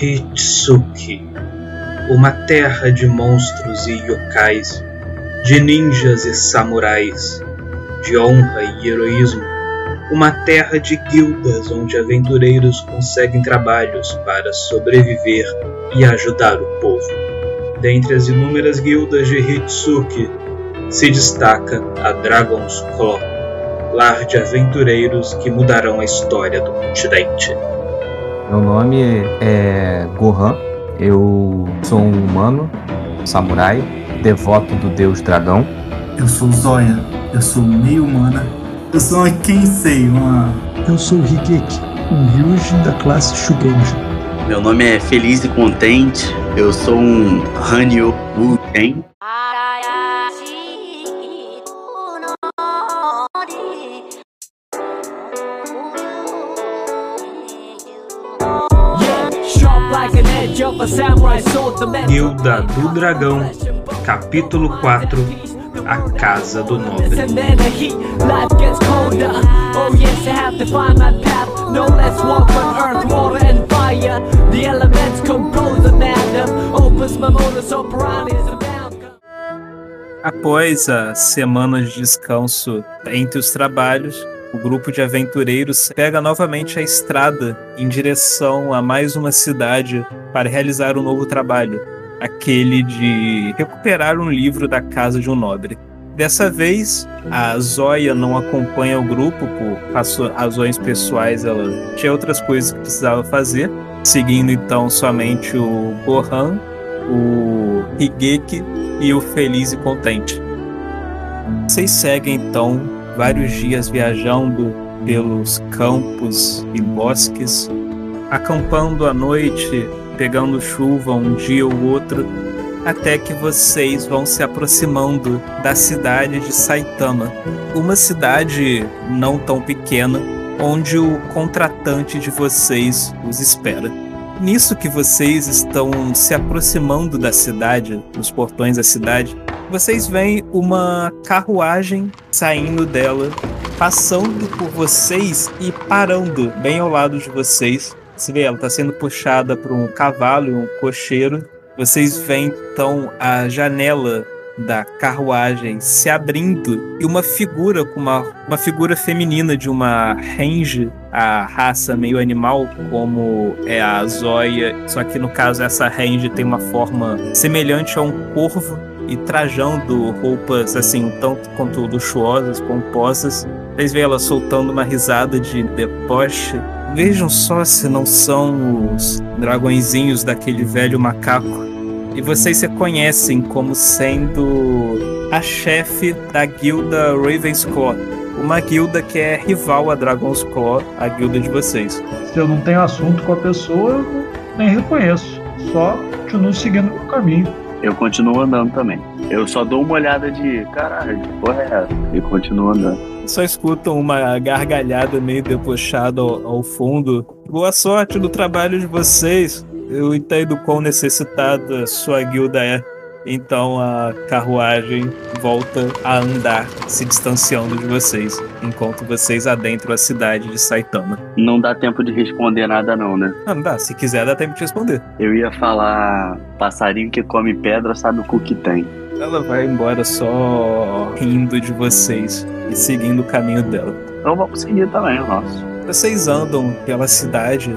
Hitsuki, uma terra de monstros e yokais, de ninjas e samurais, de honra e heroísmo, uma terra de guildas onde aventureiros conseguem trabalhos para sobreviver e ajudar o povo. Dentre as inúmeras guildas de Hitsuki, se destaca a Dragon's Claw, lar de aventureiros que mudarão a história do continente. Meu nome é Gohan, eu sou um humano, samurai, devoto do deus dragão. Eu sou Zoya, eu sou meio humana. Eu sou uma Kensei, uma. Eu sou o Higeki, um Ryujin da classe Shugenja. Meu nome é Feliz e Contente, eu sou um Hanyo Wu-Ten. Guilda do Dragão, capítulo 4 A Casa do Nobre. Após as semanas de descanso entre os trabalhos, o grupo de aventureiros pega novamente a estrada em direção a mais uma cidade para realizar um novo trabalho, aquele de recuperar um livro da casa de um nobre. Dessa vez, a Zoya não acompanha o grupo por razões pessoais, ela tinha outras coisas que precisava fazer, seguindo então somente o Gohan, o Higeki e o Feliz e Contente. Vocês seguem então vários dias viajando pelos campos e bosques, acampando à noite, pegando chuva um dia ou outro, até que vocês vão se aproximando da cidade de Saitama, uma cidade não tão pequena, onde o contratante de vocês os espera. Nisso que vocês estão se aproximando da cidade, nos portões da cidade, vocês veem uma carruagem saindo dela, passando por vocês e parando bem ao lado de vocês. Você vê, ela está sendo puxada por um cavalo um cocheiro. Vocês veem então a janela da carruagem se abrindo e uma figura com uma, uma figura feminina de uma range, a raça meio animal, como é a Zoya, só que no caso essa range tem uma forma semelhante a um corvo e trajando roupas assim, tanto quanto luxuosas, pomposas. Vocês veem ela soltando uma risada de deboche. Vejam só se não são os dragõezinhos daquele velho macaco e vocês se conhecem como sendo a chefe da guilda Raven's Claw, uma guilda que é rival a Dragon's Claw, a guilda de vocês. Se eu não tenho assunto com a pessoa, eu nem reconheço. Só continuo seguindo o meu caminho. Eu continuo andando também. Eu só dou uma olhada de caralho, que porra é essa? E continuo andando. Só escutam uma gargalhada meio debochada ao, ao fundo. Boa sorte no trabalho de vocês. Eu entendo quão necessitada sua guilda é. Então a carruagem volta a andar, se distanciando de vocês, enquanto vocês adentram a cidade de Saitama. Não dá tempo de responder nada, não, né? Ah, não dá. Se quiser, dá tempo de responder. Eu ia falar: passarinho que come pedra sabe o cu que tem. Ela vai embora só rindo de vocês e seguindo o caminho dela. Então vamos seguir também o nosso. Vocês andam pela cidade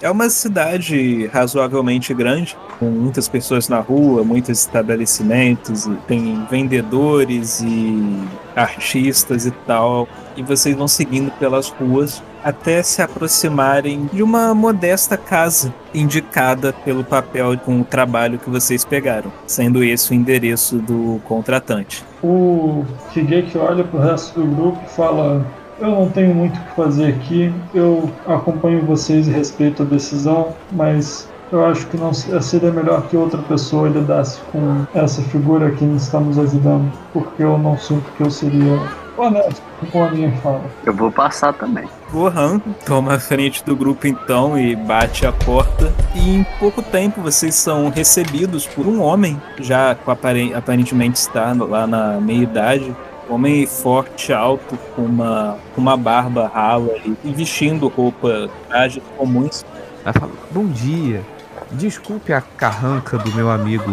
é uma cidade razoavelmente grande, com muitas pessoas na rua, muitos estabelecimentos, tem vendedores e artistas e tal. E vocês vão seguindo pelas ruas até se aproximarem de uma modesta casa indicada pelo papel com o trabalho que vocês pegaram, sendo esse o endereço do contratante. O Higeki olha pro resto do grupo e fala: eu não tenho muito o que fazer aqui. Eu acompanho vocês e respeito a decisão, mas eu acho que não seria melhor que outra pessoa lidasse com essa figura que estamos ajudando, porque eu não sinto que eu seria honesto com a minha fala. Eu vou passar também. Gohan toma a frente do grupo então e bate a porta. E em pouco tempo vocês são recebidos por um homem, já aparentemente está lá na meia idade, Homem forte, alto, com uma, com uma barba rala e, vestindo roupa, trajes comuns. Ela fala: Bom dia. Desculpe a carranca do meu amigo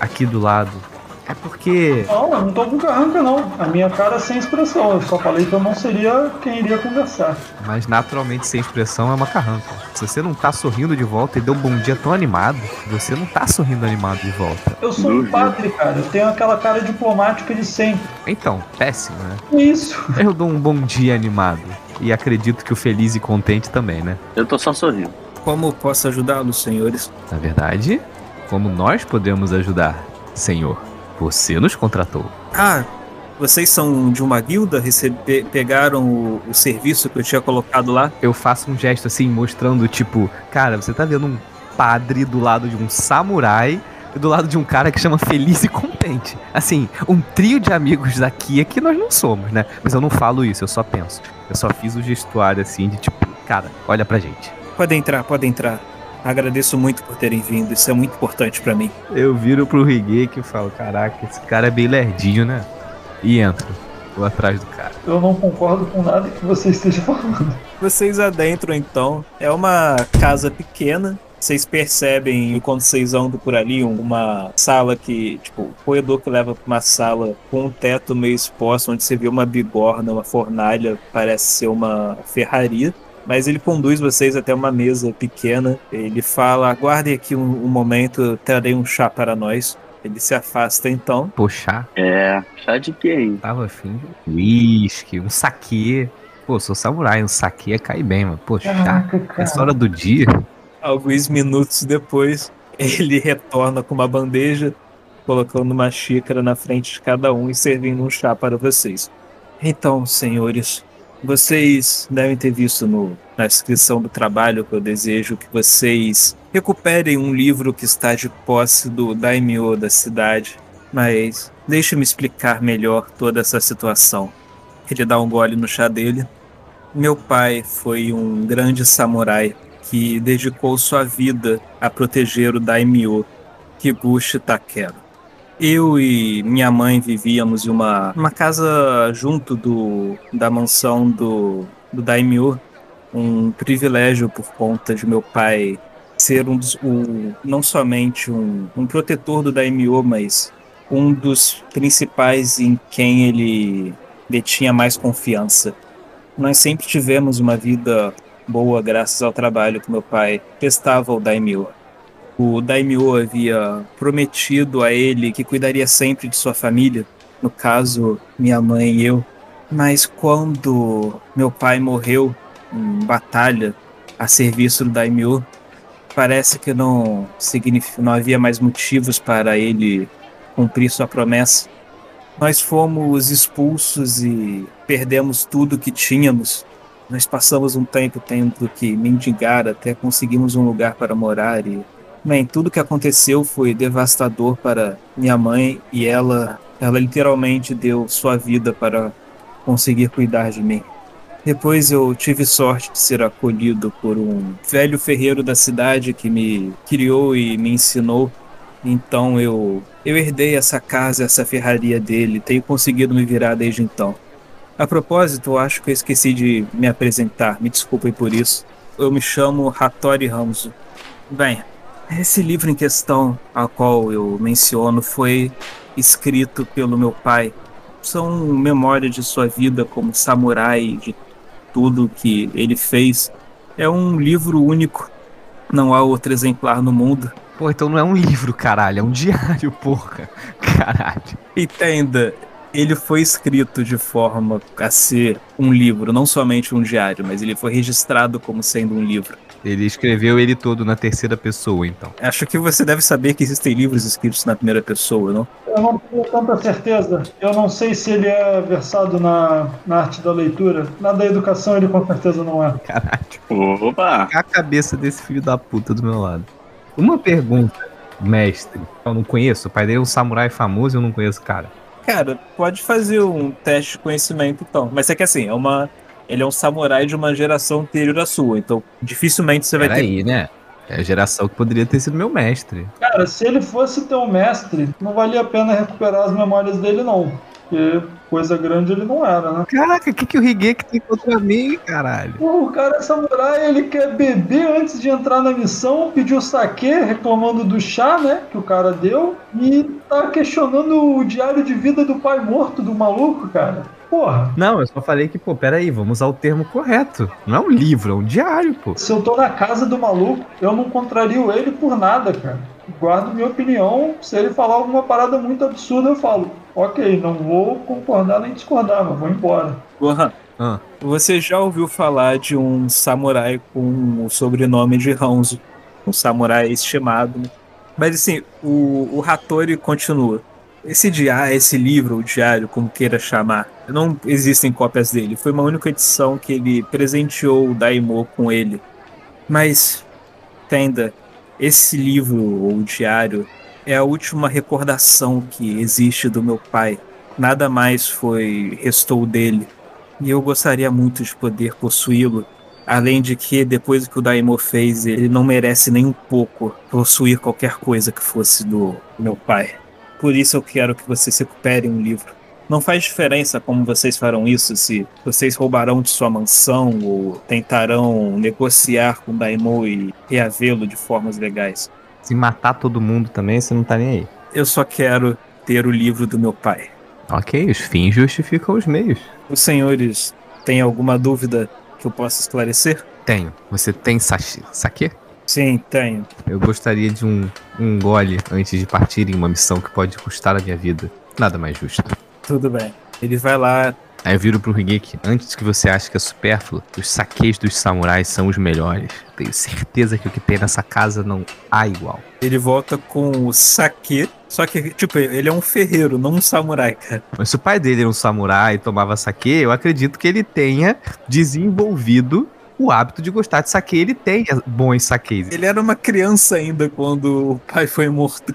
aqui do lado. É porque. Não, eu não tô com carranca, não. A minha cara é sem expressão. Eu só falei que eu não seria quem iria conversar. Mas naturalmente sem expressão é uma carranca. Se você não tá sorrindo de volta e deu um bom dia tão animado, você não tá sorrindo animado de volta. Eu sou um padre, cara. Eu tenho aquela cara diplomática de sempre. Então, péssimo, né? Isso. Eu dou um bom dia animado. E acredito que o feliz e contente também, né? Eu tô só sorrindo. Como posso ajudá-los, senhores? Na verdade, como nós podemos ajudar, senhor? Você nos contratou. Ah, vocês são de uma guilda? Recebe, pegaram o, o serviço que eu tinha colocado lá? Eu faço um gesto assim, mostrando, tipo, cara, você tá vendo um padre do lado de um samurai e do lado de um cara que chama Feliz e Contente. Assim, um trio de amigos daqui é que nós não somos, né? Mas eu não falo isso, eu só penso. Eu só fiz o gestuário assim de tipo, cara, olha pra gente. Pode entrar, pode entrar. Agradeço muito por terem vindo, isso é muito importante pra mim. Eu viro pro Rigeki e falo, caraca, esse cara é bem lerdinho, né? E entro. Vou atrás do cara. Eu não concordo com nada que você esteja falando. Vocês adentram então. É uma casa pequena. Vocês percebem quando vocês andam por ali um- uma sala que, tipo, o corredor que leva pra uma sala com um teto meio exposto, onde você vê uma bigorna, uma fornalha, parece ser uma ferraria. Mas ele conduz vocês até uma mesa pequena. Ele fala: aguardem aqui um, um momento, eu trarei um chá para nós. Ele se afasta então. Poxa, É, chá de hein? tava afim de uísque, um saque. Pô, sou samurai, um saque cai bem, mano. Poxa, Caraca, essa cara. hora do dia. Alguns minutos depois, ele retorna com uma bandeja, colocando uma xícara na frente de cada um e servindo um chá para vocês. Então, senhores, vocês devem ter visto no, na descrição do trabalho que eu desejo que vocês recuperem um livro que está de posse do daimyo da cidade. Mas deixe-me explicar melhor toda essa situação. Ele dá um gole no chá dele. Meu pai foi um grande samurai que dedicou sua vida a proteger o daimyo Kiguchi Takero. Eu e minha mãe vivíamos em uma, uma casa junto do, da mansão do, do daimyo, um privilégio por conta de meu pai ser um dos, o, não somente um, um protetor do daimyo, mas um dos principais em quem ele detinha mais confiança. Nós sempre tivemos uma vida boa graças ao trabalho que meu pai prestava ao daimyo. O daimyo havia prometido a ele que cuidaria sempre de sua família, no caso, minha mãe e eu. Mas quando meu pai morreu em batalha a serviço do daimyo, parece que não, não havia mais motivos para ele cumprir sua promessa. Nós fomos expulsos e perdemos tudo que tínhamos. Nós passamos um tempo tendo que mendigar até conseguimos um lugar para morar e Bem, tudo que aconteceu foi devastador para minha mãe e ela, ela literalmente deu sua vida para conseguir cuidar de mim. Depois eu tive sorte de ser acolhido por um velho ferreiro da cidade que me criou e me ensinou. Então eu eu herdei essa casa, essa ferraria dele, tenho conseguido me virar desde então. A propósito, acho que eu esqueci de me apresentar, me desculpem por isso. Eu me chamo Hattori Ramzo. Bem, esse livro em questão, a qual eu menciono, foi escrito pelo meu pai. São memórias de sua vida como samurai, de tudo que ele fez. É um livro único. Não há outro exemplar no mundo. Pô, então não é um livro, caralho, é um diário, porra. Caralho. Entenda, ele foi escrito de forma a ser um livro, não somente um diário, mas ele foi registrado como sendo um livro. Ele escreveu ele todo na terceira pessoa, então. Acho que você deve saber que existem livros escritos na primeira pessoa, não? Eu não tenho tanta certeza. Eu não sei se ele é versado na, na arte da leitura. Na da educação ele com certeza não é. Caralho. Opa! A cabeça desse filho da puta do meu lado. Uma pergunta, mestre. Eu não conheço. O pai dele é um samurai famoso e eu não conheço o cara. Cara, pode fazer um teste de conhecimento então. Mas é que assim, é uma. Ele é um samurai de uma geração anterior à sua, então dificilmente você vai ter. Peraí, né? É a geração que poderia ter sido meu mestre. Cara, se ele fosse teu mestre, não valia a pena recuperar as memórias dele, não. Porque coisa grande ele não era, né? Caraca, o que, que o Higeki tem contra mim, caralho? Pô, o cara é samurai, ele quer beber antes de entrar na missão, pediu saque, reclamando do chá, né, que o cara deu, e tá questionando o diário de vida do pai morto do maluco, cara. Porra, Não, eu só falei que, pô, peraí, vamos usar o termo correto. Não é um livro, é um diário, pô. se eu tô na casa do maluco, eu não contrario ele por nada, cara. Guardo minha opinião, se ele falar alguma parada muito absurda, eu falo, ok, não vou concordar nem discordar, mas vou embora. Gohan, Ah. você já ouviu falar de um samurai com o sobrenome de Hanzo? Um samurai estimado. né? Mas assim, o, o Hattori continua. Esse diário, esse livro, o diário, como queira chamar, não existem cópias dele. Foi uma única edição que ele presenteou o Daimyo com ele. Mas, Tenda, esse livro ou diário é a última recordação que existe do meu pai. Nada mais foi restou dele. E eu gostaria muito de poder possuí-lo. Além de que, depois que o Daimyo fez, ele não merece nem um pouco possuir qualquer coisa que fosse do meu pai. Por isso eu quero que vocês recuperem um livro. Não faz diferença como vocês farão isso, se vocês roubarão de sua mansão ou tentarão negociar com o Daimyo e reavê-lo de formas legais. Se matar todo mundo também, você não tá nem aí. Eu só quero ter o livro do meu pai. Ok, os fins justificam os meios. Os senhores têm alguma dúvida que eu possa esclarecer? Tenho. Você tem saque? Sim, tenho. Eu gostaria de um, um gole antes de partir em uma missão que pode custar a minha vida. Nada mais justo. Tudo bem. Ele vai lá. Aí eu viro pro Higeki. Antes que você ache que é supérfluo, os saques dos samurais são os melhores. Tenho certeza que o que tem nessa casa não há igual. Ele volta com o saque. Só que, tipo, ele é um ferreiro, não um samurai, cara. Mas se o pai dele era um samurai e tomava saque, eu acredito que ele tenha desenvolvido o hábito de gostar de saque. Ele tem bons saques. Ele era uma criança ainda quando o pai foi morto.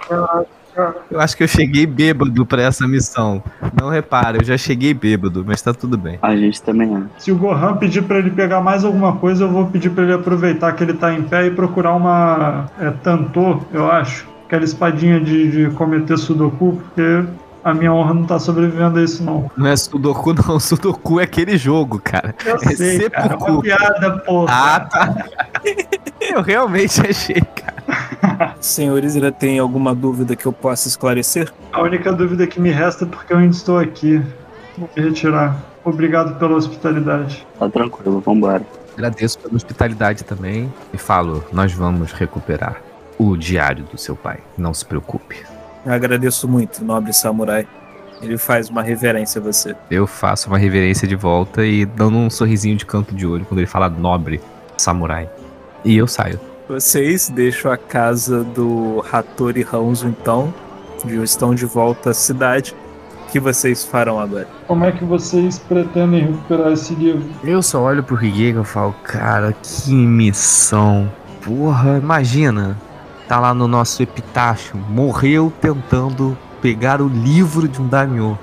Eu acho que eu cheguei bêbado pra essa missão. Não repara, eu já cheguei bêbado, mas tá tudo bem. A gente também é. Se o Gohan pedir pra ele pegar mais alguma coisa, eu vou pedir pra ele aproveitar que ele tá em pé e procurar uma é, Tantô, eu acho. Aquela espadinha de, de cometer Sudoku, porque a minha honra não tá sobrevivendo a isso, não. Não é Sudoku, não. Sudoku é aquele jogo, cara. Eu É sei, cara, é seppuku. uma piada, porra. Ah, tá. Eu realmente achei, cara. Senhores, ainda tem alguma dúvida que eu possa esclarecer? A única dúvida que me resta é porque eu ainda estou aqui. Vou me retirar. Obrigado pela hospitalidade. Tá tranquilo, vambora. Agradeço pela hospitalidade também. E falo, nós vamos recuperar o diário do seu pai. Não se preocupe. Eu agradeço muito, nobre samurai. Ele faz uma reverência a você. Eu faço uma reverência de volta e dando um sorrisinho de canto de olho quando ele fala nobre samurai. E eu saio. Vocês deixam a casa do Hattori Hanzo, então. Já estão de volta à cidade. O que vocês farão agora? Como é que vocês pretendem recuperar esse livro? Eu só olho pro Higeki e falo, cara, que missão. Porra, imagina. Tá lá no nosso epitáfio. Morreu tentando pegar o livro de um Daimyo.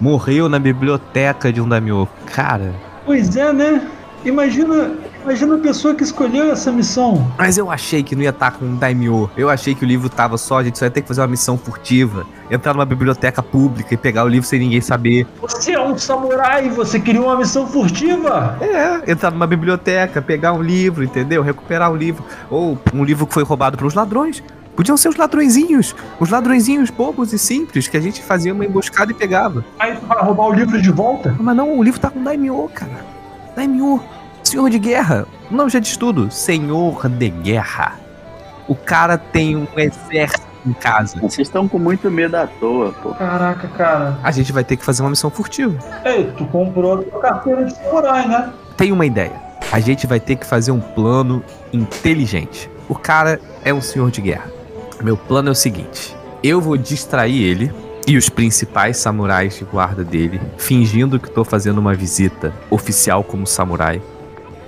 Morreu na biblioteca de um Daimyo. Cara, Pois é, né? Imagina, imagina a pessoa que escolheu essa missão. mas eu achei que não ia estar com um Daimyo. Eu achei que o livro tava só, a gente só ia ter que fazer uma missão furtiva. Entrar numa biblioteca pública e pegar o livro sem ninguém saber. Você é um samurai, você queria uma missão furtiva? É, entrar numa biblioteca, pegar um livro, entendeu? Recuperar um livro. Ou um livro que foi roubado pelos ladrões. Podiam ser os ladrõezinhos. Os ladrõezinhos bobos e simples que a gente fazia uma emboscada e pegava. Aí tu vai roubar o livro de volta? Mas não, o livro tá com Daimyo, cara. Daimyo. Senhor de guerra. O nome já diz tudo. Senhor de guerra. O cara tem um exército em casa. Vocês estão com muito medo à toa, pô. Caraca, cara. A gente vai ter que fazer uma missão furtiva. Ei, tu comprou a tua carteira de samurai, né? Tem uma ideia. A gente vai ter que fazer um plano inteligente. O cara é um senhor de guerra. Meu plano é o seguinte: eu vou distrair ele e os principais samurais de guarda dele, fingindo que estou fazendo uma visita oficial como samurai.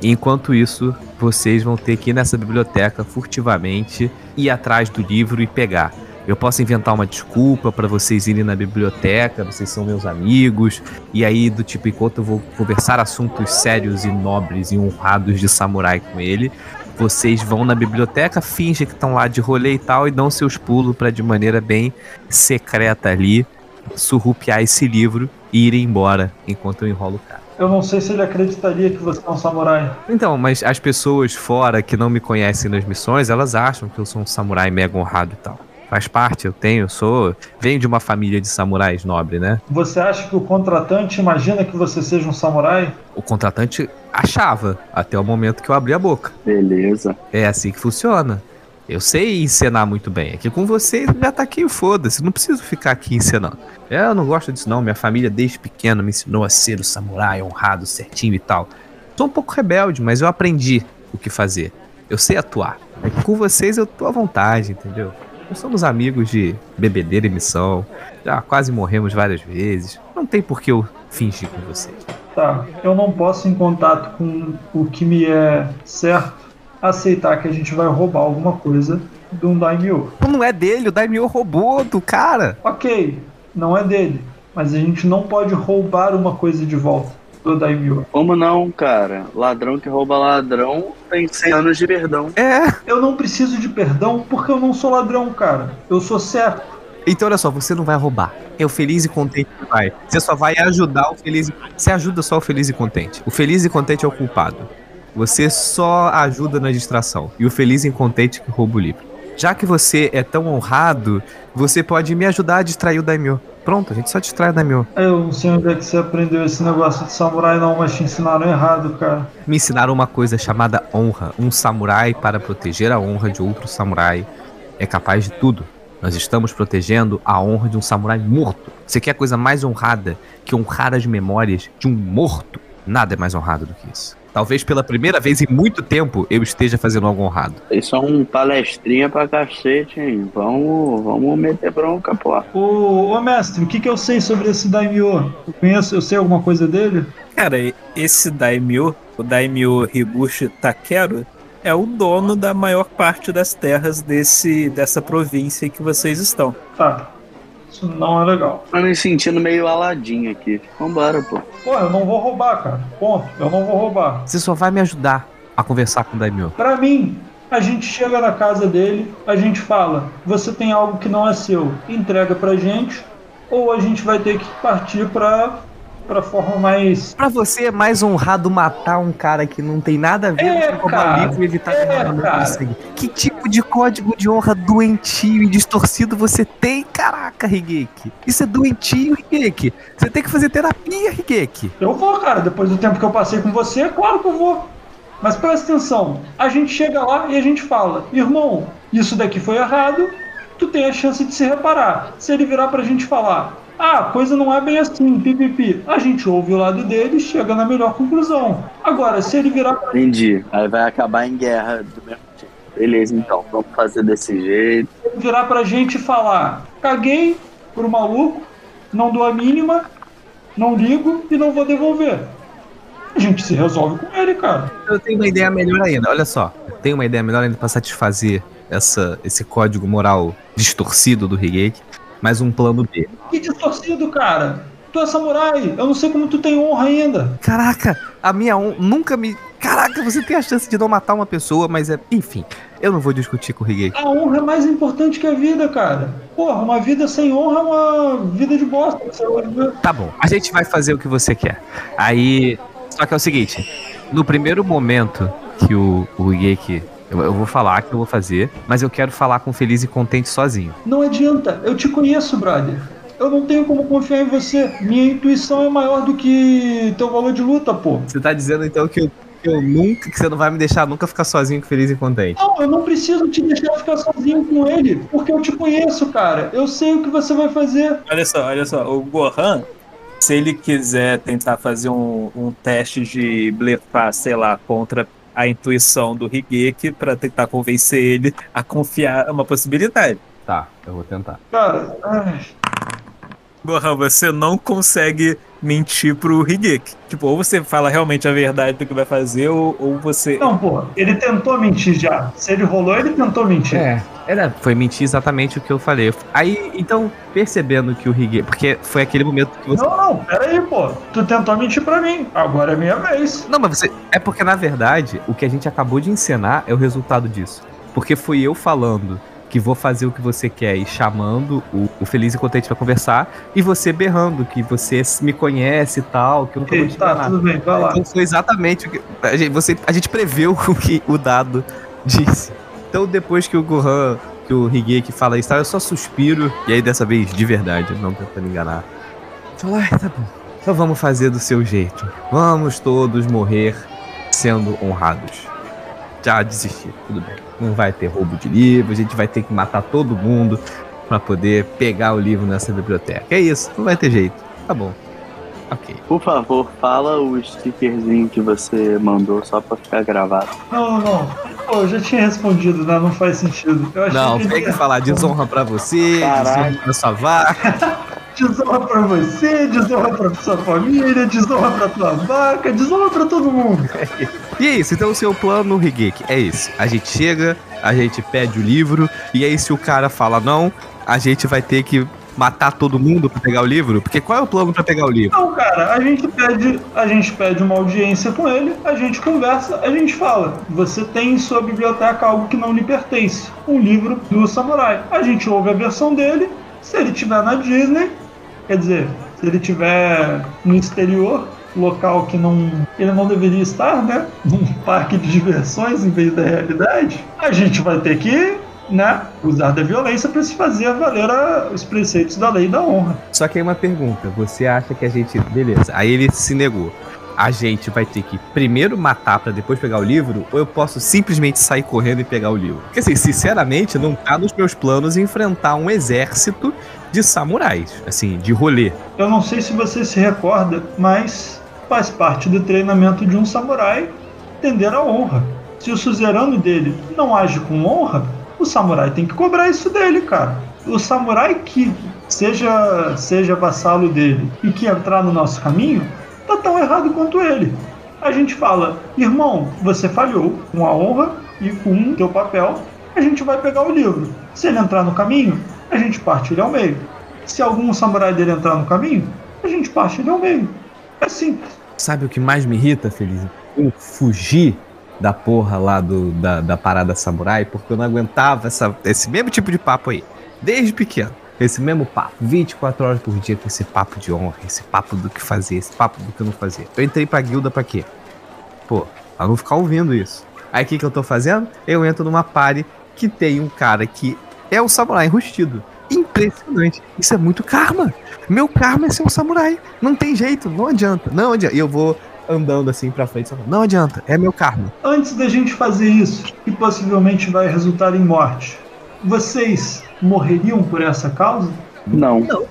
Enquanto isso, vocês vão ter que ir nessa biblioteca furtivamente, ir atrás do livro e pegar. Eu posso inventar uma desculpa para vocês irem na biblioteca, vocês são meus amigos, e aí do tipo, enquanto eu vou conversar assuntos sérios e nobres e honrados de samurai com ele, vocês vão na biblioteca, fingem que estão lá de rolê e tal, e dão seus pulos para de maneira bem secreta ali surrupiar esse livro e ir embora enquanto eu enrolo o cara. Eu não sei se ele acreditaria que você é um samurai. Então, mas as pessoas fora que não me conhecem nas missões, elas acham que eu sou um samurai mega honrado e tal. Faz parte, eu tenho, eu sou. Venho de uma família de samurais nobre, né? Você acha que o contratante imagina que você seja um samurai? O contratante achava, até o momento que eu abri a boca. Beleza. É assim que funciona. Eu sei encenar muito bem. Aqui com vocês já tá aqui, foda-se. Não preciso ficar aqui encenando. Eu não gosto disso, não. Minha família, desde pequeno, me ensinou a ser o samurai honrado, certinho e tal. Sou um pouco rebelde, mas eu aprendi o que fazer. Eu sei atuar. Aqui com vocês eu tô à vontade, entendeu? Nós somos amigos de bebedeira e missão. Já quase morremos várias vezes. Não tem por que eu fingir com vocês. Tá, eu não posso, em contato com o que me é certo, aceitar que a gente vai roubar alguma coisa de um daimyo. Não é dele, o Daimyo roubou do cara. Ok, não é dele, mas a gente não pode roubar uma coisa de volta do daimyo. Como não, cara? Ladrão que rouba ladrão tem 100 anos de perdão. É. Eu não preciso de perdão porque eu não sou ladrão, cara. Eu sou certo. Então olha só, você não vai roubar. É o feliz e contente que vai. Você só vai ajudar o feliz. Você ajuda só o feliz e contente. O feliz e contente é o culpado. Você só ajuda na distração. E o feliz e contente que rouba o livro. Já que você é tão honrado, você pode me ajudar a distrair o Daimyo. Pronto, a gente só distrai o Daimyo. Eu não sei onde é que você aprendeu esse negócio de samurai, não, mas te ensinaram errado, cara. Me ensinaram uma coisa chamada honra. Um samurai, para proteger a honra de outro samurai, é capaz de tudo. Nós estamos protegendo a honra de um samurai morto. Você quer coisa mais honrada que honrar as memórias de um morto? Nada é mais honrado do que isso. Talvez pela primeira vez em muito tempo eu esteja fazendo algo honrado. Isso é um palestrinha pra cacete, hein? Vamos, vamos meter bronca, pô. Ô, ô mestre, o que, que eu sei sobre esse daimyo? Eu conheço, eu sei alguma coisa dele? Cara, esse Daimyo, o Daimyo Higuchi Takeru, é o dono da maior parte das terras desse, dessa província que vocês estão. Tá. Isso não é legal. Tô me sentindo meio aladinho aqui. Vambora, pô. Pô, eu não vou roubar, cara. Ponto. Eu não vou roubar. Você só vai me ajudar a conversar com o Daimyo. Pra mim, a gente chega na casa dele, a gente fala: você tem algo que não é seu, entrega pra gente, ou a gente vai ter que partir pra, pra forma mais. Pra você é mais honrado matar um cara que não tem nada a ver É, com cara. livro e evitar É, sangue. Que tipo de código de honra doentio e distorcido você tem? Caraca, Higeki. Isso é doentio, Higeki. Você tem que fazer terapia, Higeki. Eu vou, cara, depois do tempo que eu passei com você, é claro que eu vou. Mas presta atenção, a gente chega lá e a gente fala: irmão, isso daqui foi errado, tu tem a chance de se reparar. Se ele virar pra gente falar. Ah, a coisa não é bem assim, pipipi. A gente ouve o lado dele e chega na melhor conclusão. Agora, se ele virar pra Entendi. Aí vai acabar em guerra do mesmo jeito. Beleza, então. Vamos fazer desse jeito. virar pra gente e falar: caguei pro maluco, não dou a mínima, não ligo e não vou devolver. A gente se resolve com ele, cara. Eu tenho uma ideia melhor ainda, olha só. Eu tenho uma ideia melhor ainda pra satisfazer essa, esse código moral distorcido do Higeki. Mais um plano B. Que distorcido, cara. Tu é samurai, eu não sei como tu tem honra ainda. Caraca, a minha honra nunca me. Caraca, você tem a chance de não matar uma pessoa, mas é. Enfim, eu não vou discutir com o Higeki. A honra é mais importante que a vida, cara. Porra, uma vida sem honra é uma vida de bosta. Tá bom, a gente vai fazer o que você quer. Aí. Só que é o seguinte: no primeiro momento que o, o Higeki. Eu, eu vou falar que eu vou fazer, mas eu quero falar com Feliz e Contente sozinho. Não adianta, eu te conheço, brother. Eu não tenho como confiar em você. Minha intuição é maior do que teu valor de luta, pô. Você tá dizendo então que eu, que eu nunca. que você não vai me deixar nunca ficar sozinho com Feliz e Contente. Não, eu não preciso te deixar ficar sozinho com ele, porque eu te conheço, cara. Eu sei o que você vai fazer. Olha só, olha só, o Gohan, se ele quiser tentar fazer um, um teste de blefar, sei lá, contra a intuição do Higeki pra tentar convencer ele a confiar é uma possibilidade. Tá, eu vou tentar. Cara, ai, Gohan, você não consegue mentir pro Higeki. Tipo, ou você fala realmente a verdade do que vai fazer, ou, ou você. não, pô, ele tentou mentir já. Se ele rolou, ele tentou mentir. É, era, foi mentir exatamente o que eu falei. Aí, então, percebendo que o Higeki. Porque foi aquele momento que você. Não, não, pera aí, pô. Tu tentou mentir pra mim. Agora é minha vez. Não, mas você. É porque, na verdade, o que a gente acabou de encenar é o resultado disso. Porque foi eu falando que vou fazer o que você quer e chamando o, o Feliz e Contente pra conversar, e você berrando que você me conhece e tal, que eu nunca vou te tá, enganar. tudo bem, vai lá. Então foi exatamente o que a gente, você, a gente preveu o que o dado disse. Então depois que o Gohan, que o Higeki fala isso, eu só suspiro, e aí dessa vez de verdade, não tentando enganar. Fala, "Ai, tá bom. Então vamos fazer do seu jeito. Vamos todos morrer sendo honrados. Já desisti, tudo bem. Não vai ter roubo de livro, a gente vai ter que matar todo mundo pra poder pegar o livro nessa biblioteca. É isso, não vai ter jeito. Tá bom. Ok. Por favor, fala o stickerzinho que você mandou só pra ficar gravado. Não, não. Pô, eu já tinha respondido, né? Não faz sentido. Eu achei Não, que tem que falar desonra pra você, Caralho. desonra pra sua vaca. Desonra pra você, desonra pra sua família, desonra pra tua vaca, desonra pra todo mundo. E é isso, então o seu plano, Higeki, é isso. A gente chega, a gente pede o livro, e aí se o cara fala não, a gente vai ter que matar todo mundo pra pegar o livro? Porque qual é o plano pra pegar o livro? Não, cara, a gente pede, a gente pede uma audiência com ele, a gente conversa, a gente fala. Você tem em sua biblioteca algo que não lhe pertence, um livro do samurai. A gente ouve a versão dele, se ele tiver na Disney, quer dizer, se ele tiver no exterior, local que não ele não deveria estar, né? Num parque de diversões em vez da realidade, a gente vai ter que né, usar da violência para se fazer valer a- os preceitos da lei da honra. Só que aí uma pergunta, você acha que a gente. Beleza, aí ele se negou. A gente vai ter que primeiro matar pra depois pegar o livro, ou eu posso simplesmente sair correndo e pegar o livro? Porque assim, sinceramente, não tá nos meus planos enfrentar um exército de samurais, assim, de rolê. Eu não sei se você se recorda, mas faz parte do treinamento de um samurai tender a honra. Se o suzerano dele não age com honra, o samurai tem que cobrar isso dele, cara. O samurai que seja seja vassalo dele e que entrar no nosso caminho, tá tão errado quanto ele. A gente fala, irmão, você falhou com a honra e com o teu papel, a gente vai pegar o livro. Se ele entrar no caminho, a gente parte ele ao meio. Se algum samurai dele entrar no caminho, a gente parte ele ao meio. É simples. Sabe o que mais me irrita, Feliz? Eu fugir da porra lá do, da, da parada samurai, porque eu não aguentava essa, esse mesmo tipo de papo aí. Desde pequeno. Esse mesmo papo. 24 horas por dia com esse papo de honra, esse papo do que fazer, esse papo do que não fazer. Eu entrei pra guilda pra quê? Pô, pra não ficar ouvindo isso. Aí o que, que eu tô fazendo? Eu entro numa party que tem um cara que é um samurai enrustido. Impressionante. Isso é muito karma. Meu karma é ser um samurai. Não tem jeito, não adianta. Não adianta. E eu vou andando assim pra frente. Não adianta, é meu karma. Antes da gente fazer isso, que possivelmente vai resultar em morte, vocês morreriam por essa causa? Não. Não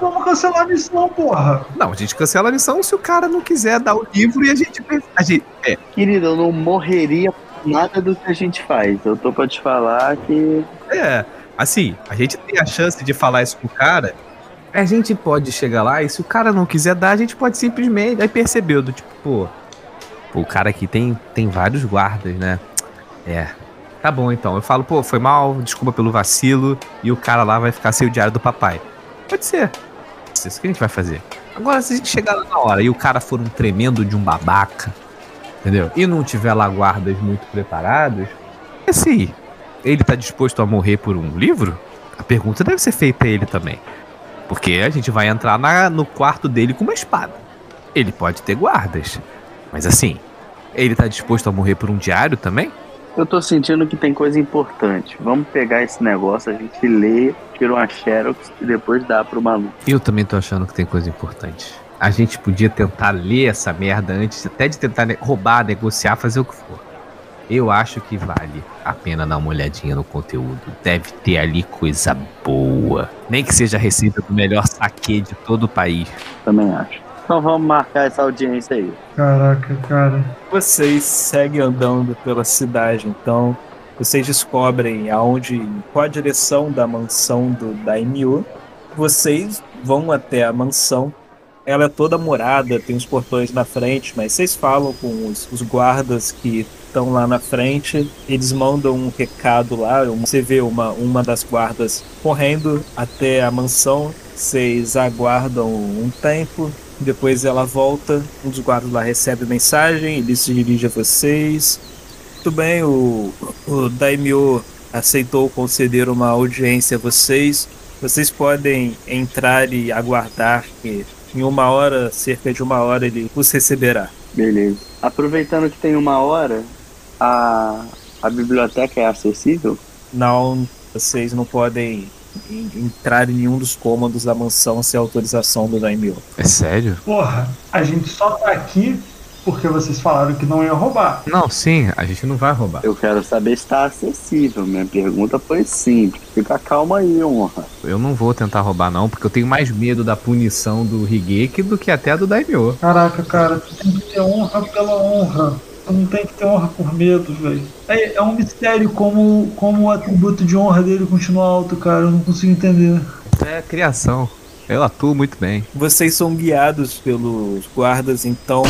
vamos cancelar a missão, porra. Não, a gente cancela a missão se o cara não quiser dar o livro e a gente. A gente é, Querido, eu não morreria por nada do que a gente faz. Eu tô pra te falar que. é. Assim, a gente tem a chance de falar isso com o cara. A gente pode chegar lá e se o cara não quiser dar, a gente pode simplesmente. Aí percebeu, do tipo, pô. pô, o cara aqui tem, tem vários guardas, né? É. Tá bom então. Eu falo, pô, foi mal, desculpa pelo vacilo. E o cara lá vai ficar sem o diário do papai. Pode ser. Isso que a gente vai fazer. Agora, se a gente chegar lá na hora e o cara for um tremendo de um babaca, entendeu? E não tiver lá guardas muito preparados, e assim, ele tá disposto a morrer por um livro? A pergunta deve ser feita a ele também. Porque a gente vai entrar na- no quarto dele com uma espada. Ele pode ter guardas. Mas assim, ele tá disposto a morrer por um diário também? Eu tô sentindo que tem coisa importante. Vamos pegar esse negócio, a gente lê, tira uma xerox e depois dá pro maluco. Eu também tô achando que tem coisa importante. A gente podia tentar ler essa merda antes, até de tentar roubar, negociar, fazer o que for. Eu acho que vale a pena dar uma olhadinha no conteúdo. Deve ter ali coisa boa. Nem que seja a receita do melhor saque de todo o país. Também acho. Então vamos marcar essa audiência aí. Caraca, cara. Vocês seguem andando pela cidade, então vocês descobrem aonde, qual a direção da mansão do Daimyo. Vocês vão até a mansão. Ela é toda morada, tem os portões na frente, mas vocês falam com os, os guardas que estão lá na frente. Eles mandam um recado lá. Você vê uma, uma das guardas correndo até a mansão. Vocês aguardam um tempo. Depois ela volta, um dos guardas lá recebe a mensagem, ele se dirige a vocês. Muito bem, o, o Daimyo aceitou conceder uma audiência a vocês. Vocês podem entrar e aguardar que em uma hora, cerca de uma hora, ele os receberá. Beleza. Aproveitando que tem uma hora, a, a biblioteca é acessível? Não, vocês não podem entrar em nenhum dos cômodos da mansão sem autorização do Daimyo. É sério? Porra, a gente só tá aqui porque vocês falaram que não ia roubar. Não, sim, a gente não vai roubar. Eu quero saber se está acessível. Minha pergunta foi simples. Fica calma aí, honra. Eu não vou tentar roubar, não, porque eu tenho mais medo da punição do Higeki do que até do Daimyo. Caraca, cara, tu tem que ter honra pela honra. Não tem que ter honra por medo, velho. É, é um mistério como, como o atributo de honra dele continua alto, cara. Eu não consigo entender. É criação. Eu atuo muito bem. Vocês são guiados pelos guardas, então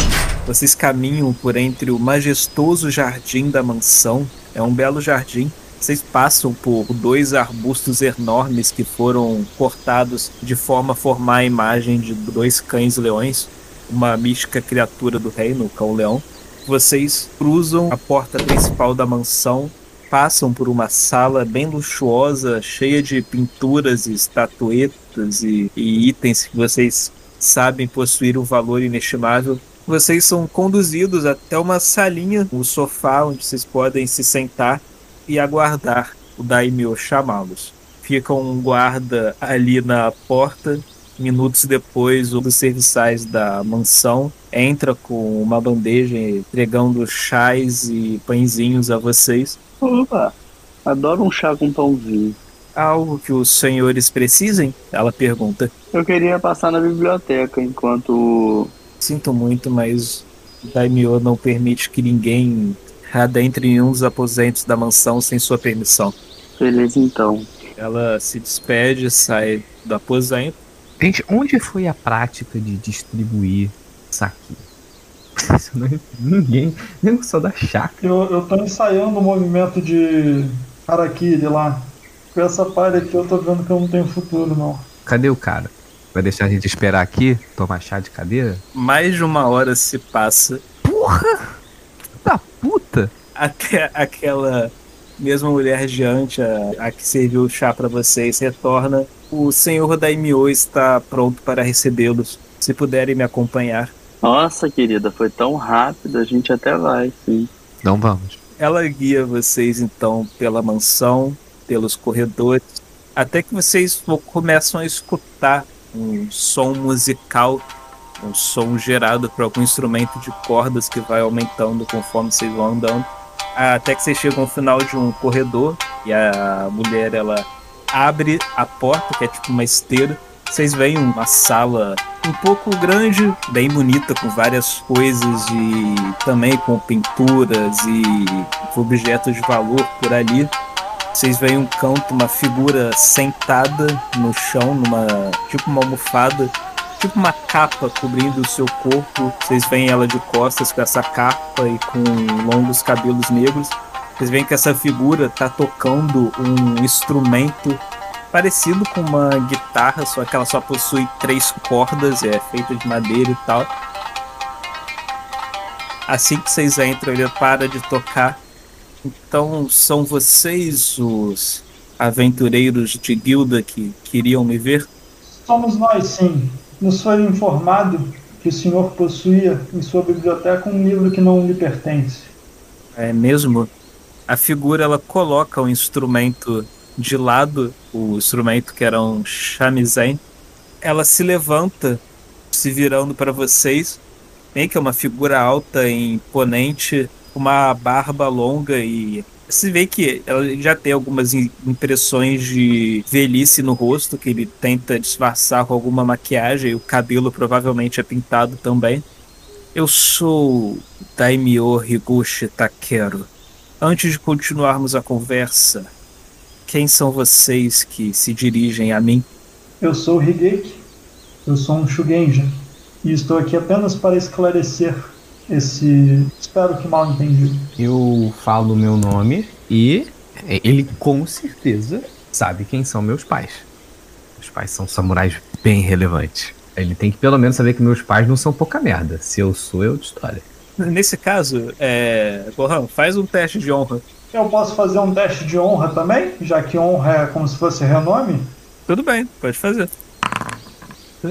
vocês caminham por entre o majestoso jardim da mansão. É um belo jardim. Vocês passam por dois arbustos enormes que foram cortados de forma a formar a imagem de dois cães-leões, uma mística criatura do reino, o cão-leão. Vocês cruzam a porta principal da mansão, passam por uma sala bem luxuosa, cheia de pinturas e estatuetas e, e itens que vocês sabem possuir um valor inestimável. Vocês são conduzidos até uma salinha, um sofá onde vocês podem se sentar e aguardar o Daimyo chamá-los. Fica um guarda ali na porta. Minutos depois, um dos serviçais da mansão entra com uma bandeja entregando chás e pãezinhos a vocês. Opa, adoro um chá com pãozinho. Algo que os senhores precisem? Ela pergunta. Eu queria passar na biblioteca enquanto. Sinto muito, mas Daimyo não permite que ninguém adentre em um dos aposentos da mansão sem sua permissão. Beleza, então. Ela se despede, sai do aposento. Gente, onde foi a prática de distribuir saki? Isso não é ninguém, nem só da chácara. Eu, eu tô ensaiando o movimento de Harakiri lá. Com essa palha aqui eu tô vendo que eu não tenho futuro, não. Cadê o cara? Vai deixar a gente esperar aqui, tomar chá de cadeira? Mais de uma hora se passa Porra! Da puta! até aquela mesma mulher diante, a, a que serviu o chá para vocês, retorna. O senhor Daimyo está pronto para recebê-los. Se puderem me acompanhar. Nossa, querida, foi tão rápido, a gente até vai, sim. Não vamos. Ela guia vocês então pela mansão, pelos corredores, até que vocês vo- começam a escutar um som musical, um som gerado por algum instrumento de cordas que vai aumentando conforme vocês vão andando. Até que vocês chegam ao final de um corredor e a mulher ela abre a porta, que é tipo uma esteira. Vocês veem uma sala um pouco grande, bem bonita, com várias coisas e também com pinturas e objetos de valor por ali. Vocês veem um canto, uma figura sentada no chão, numa tipo uma almofada, tipo uma capa cobrindo o seu corpo. Vocês veem ela de costas com essa capa e com longos cabelos negros. Vocês veem que essa figura tá tocando um instrumento parecido com uma guitarra, só que ela só possui três cordas, é feita de madeira e tal. Assim que vocês entram, ele para de tocar. Então são vocês os aventureiros de guilda que queriam me ver? Somos nós, sim. Nos foi informado que o senhor possuía em sua biblioteca um livro que não lhe pertence. É mesmo? A figura ela coloca o instrumento de lado, o instrumento que era um shamisen. Ela se levanta, se virando para vocês. Bem que é uma figura alta e imponente, uma barba longa e se vê que ela já tem algumas im- impressões de velhice no rosto, que ele tenta disfarçar com alguma maquiagem, e o cabelo provavelmente é pintado também. Eu sou Daimyo Higuchi Takeru. Antes de continuarmos a conversa, quem são vocês que se dirigem a mim? Eu sou Higeki. Eu sou um Shugenja. E estou aqui apenas para esclarecer esse. Espero que mal entendido. Eu falo o meu nome e ele com certeza sabe quem são meus pais. Meus pais são samurais bem relevantes. Ele tem que pelo menos saber que meus pais não são pouca merda. Se eu sou, é outra história. Nesse caso, é. Gohan, faz um teste de honra. Eu posso fazer um teste de honra também, já que honra é como se fosse renome? Tudo bem, pode fazer.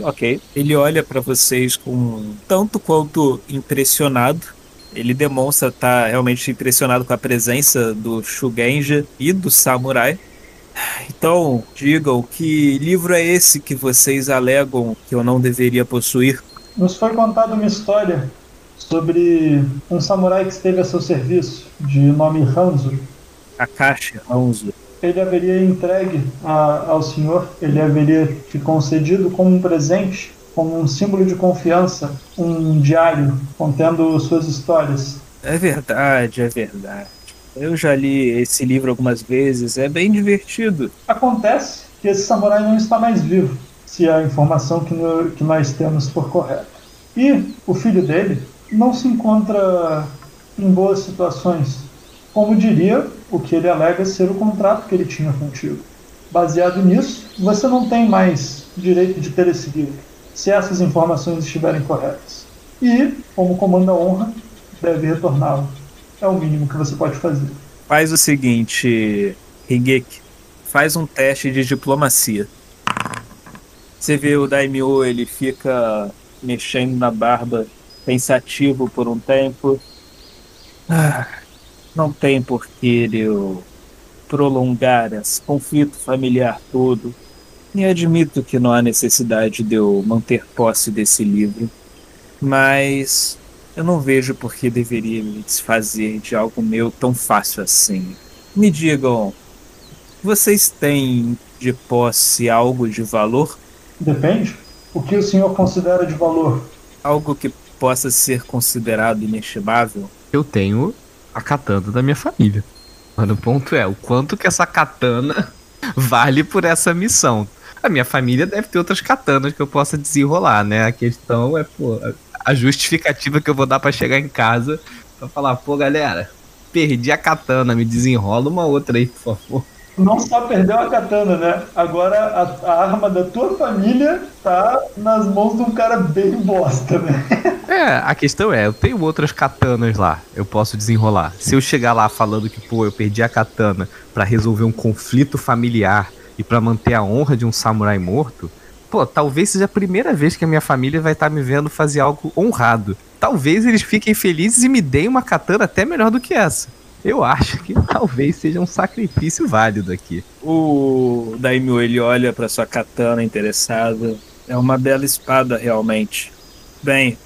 Ok. Ele olha pra vocês com tanto quanto impressionado. Ele demonstra estar realmente impressionado com a presença do Shugenja e do Samurai. Então, digam que livro é esse que vocês alegam que eu não deveria possuir? Nos foi contada uma história sobre um samurai que esteve a seu serviço, de nome Hanzo. Akashi Hanzo. Ele haveria entregue a- ao senhor, ele haveria te concedido como um presente, como um símbolo de confiança, um diário contendo suas histórias. É verdade, é verdade. Eu já li esse livro algumas vezes, é bem divertido. Acontece que esse samurai não está mais vivo, se a informação que, no- que nós temos for correta. E o filho dele não se encontra em boas situações, como diria o que ele alega ser o contrato que ele tinha contigo. Baseado nisso, você não tem mais direito de ter esse livro, se essas informações estiverem corretas. E, como comanda honra, deve retorná-lo. É o mínimo que você pode fazer. Faz o seguinte, Higeki, faz um teste de diplomacia. Você vê o Daimyo, ele fica mexendo na barba, pensativo por um tempo. Ah, não tem por que eu prolongar esse conflito familiar todo. E admito que não há necessidade de eu manter posse desse livro. Mas eu não vejo por que deveria me desfazer de algo meu tão fácil assim. Me digam, vocês têm de posse algo de valor? Depende. O que o senhor considera de valor? Algo que possa ser considerado inestimável? Eu tenho a katana da minha família. Mas o ponto é, o quanto que essa katana vale por essa missão. A minha família deve ter outras katanas que eu possa desenrolar, né? A questão é, pô, a justificativa que eu vou dar pra chegar em casa pra falar, pô, galera, perdi a katana, me desenrola uma outra aí, por favor. Não só perdeu a katana, né? Agora a, a arma da tua família tá nas mãos de um cara bem bosta, né? É, a questão é, eu tenho outras katanas lá, eu posso desenrolar. Se eu chegar lá falando que, pô, eu perdi a katana pra resolver um conflito familiar e pra manter a honra de um samurai morto, pô, talvez seja a primeira vez que a minha família vai estar me vendo fazer algo honrado. Talvez eles fiquem felizes e me deem uma katana até melhor do que essa. Eu acho que talvez seja um sacrifício válido aqui. O Daimyo ele olha para sua katana interessado. É uma bela espada realmente. Bem,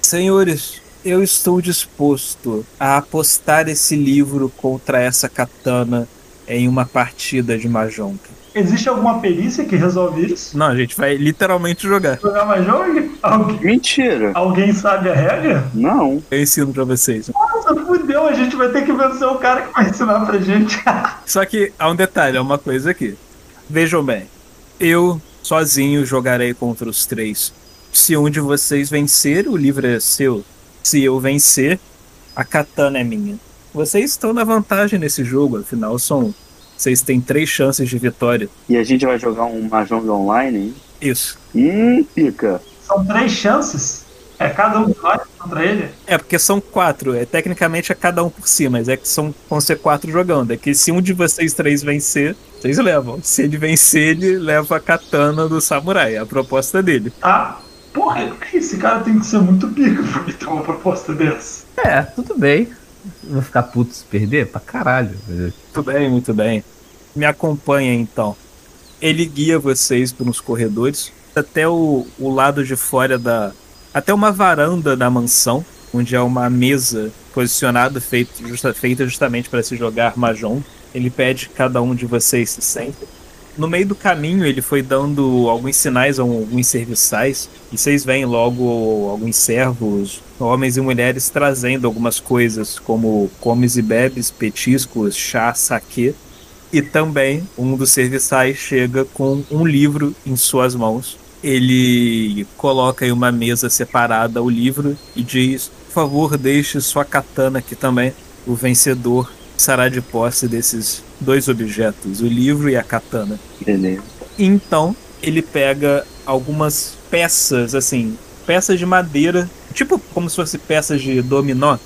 senhores, eu estou disposto a apostar esse livro contra essa katana em uma partida de Mahjong. Existe alguma perícia que resolve isso? Não, a gente vai literalmente jogar. Jogar Mahjong? Alguém, Mentira. alguém sabe a regra? Não. Eu ensino pra vocês. Nossa, fudeu, a gente vai ter que vencer o cara que vai ensinar pra gente. Só que há um detalhe, há uma coisa aqui. Vejam bem, eu sozinho jogarei contra os três. Se um de vocês vencer, o livro é seu. Se eu vencer, a katana é minha. Vocês estão na vantagem nesse jogo, afinal são. Vocês têm três chances de vitória. E a gente vai jogar um Mahjong online, hein? Isso. Hum, pica. São três chances. É cada um de nós contra ele. É, porque são quatro. É, tecnicamente é cada um por si, mas é que são, vão ser quatro jogando. É que se um de vocês três vencer, vocês levam. Se ele vencer, ele leva a katana do samurai. É a proposta dele. Tá? Porra, esse cara tem que ser muito pica pra me ter uma proposta dessa. É, tudo bem. Vou ficar puto se perder? Pra caralho. Muito bem, muito bem. Me acompanha então. Ele guia vocês pelos corredores até o, o lado de fora da. até uma varanda da mansão, onde há uma mesa posicionada, feito, justa, feita justamente para se jogar Mahjong. Ele pede que cada um de vocês se sente. No meio do caminho, ele foi dando alguns sinais a alguns serviçais, e vocês veem logo alguns servos, homens e mulheres, trazendo algumas coisas, como comes e bebes, petiscos, chá, saquê. E também um dos serviçais chega com um livro em suas mãos. Ele coloca em uma mesa separada o livro e diz: Por favor, deixe sua katana aqui também. O vencedor será de posse desses dois objetos, o livro e a katana. Beleza. Então, ele pega algumas peças, assim, peças de madeira tipo como se fosse peças de dominó.